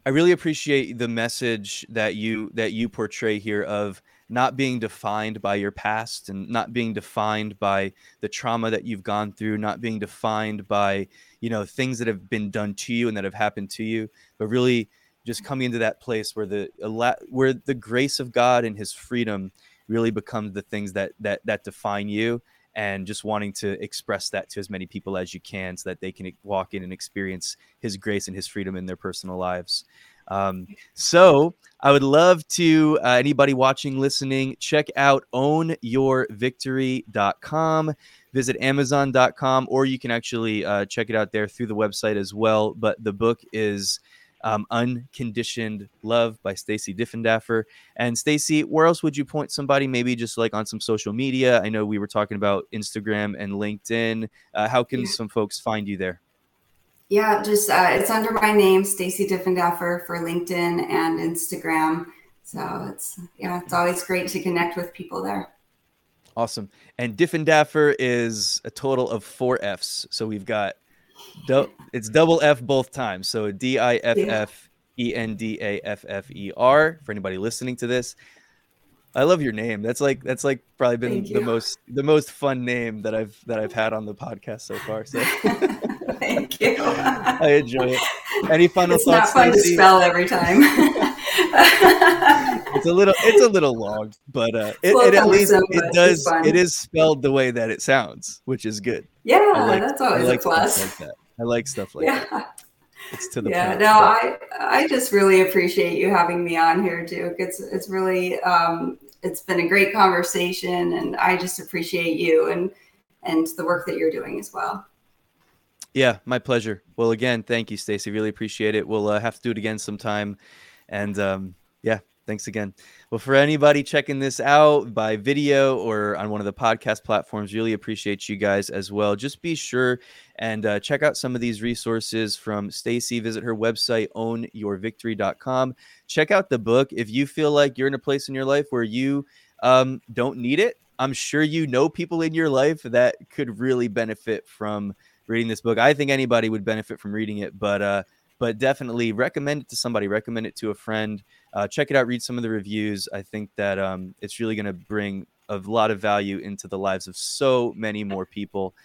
I really appreciate the message that you that you portray here of not being defined by your past and not being defined by the trauma that you've gone through, not being defined by, you know, things that have been done to you and that have happened to you, but really just mm-hmm. coming into that place where the where the grace of God and His freedom really becomes the things that that that define you and just wanting to express that to as many people as you can so that they can walk in and experience his grace and his freedom in their personal lives um, so i would love to uh, anybody watching listening check out ownyourvictory.com visit amazon.com or you can actually uh, check it out there through the website as well but the book is um, Unconditioned Love by Stacy Diffendaffer. And Stacy, where else would you point somebody? Maybe just like on some social media. I know we were talking about Instagram and LinkedIn. Uh, how can some folks find you there? Yeah, just uh, it's under my name, Stacy Diffendaffer, for LinkedIn and Instagram. So it's yeah, it's always great to connect with people there. Awesome. And Diffendaffer is a total of four F's. So we've got Do- it's double F both times. So D I F F E N D A F F E R for anybody listening to this. I love your name. That's like that's like probably been the most the most fun name that I've that I've had on the podcast so far. So thank you. I enjoy it. Any final it's thoughts? It's not fun to spell every time. it's a little it's a little long, but uh, it, it at least it does it is spelled the way that it sounds, which is good. Yeah, like, that's always like a plus. Like. I like stuff like yeah. that. It's to the yeah. Point. No, I I just really appreciate you having me on here, Duke. It's it's really um, it's been a great conversation, and I just appreciate you and and the work that you're doing as well. Yeah, my pleasure. Well, again, thank you, Stacy. Really appreciate it. We'll uh, have to do it again sometime. And um, yeah, thanks again. Well, for anybody checking this out by video or on one of the podcast platforms, really appreciate you guys as well. Just be sure and uh, check out some of these resources from Stacy. Visit her website, ownyourvictory.com. Check out the book. If you feel like you're in a place in your life where you um, don't need it, I'm sure you know people in your life that could really benefit from reading this book. I think anybody would benefit from reading it, but uh, but definitely recommend it to somebody. Recommend it to a friend. Uh, check it out. Read some of the reviews. I think that um, it's really going to bring a lot of value into the lives of so many more people.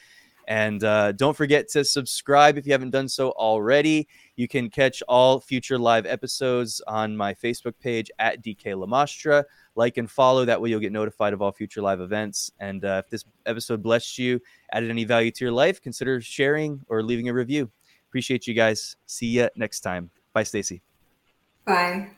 And uh, don't forget to subscribe if you haven't done so already. You can catch all future live episodes on my Facebook page at DK Lamastra. Like and follow. That way you'll get notified of all future live events. And uh, if this episode blessed you, added any value to your life, consider sharing or leaving a review. Appreciate you guys. See you next time. Bye, Stacy. Bye.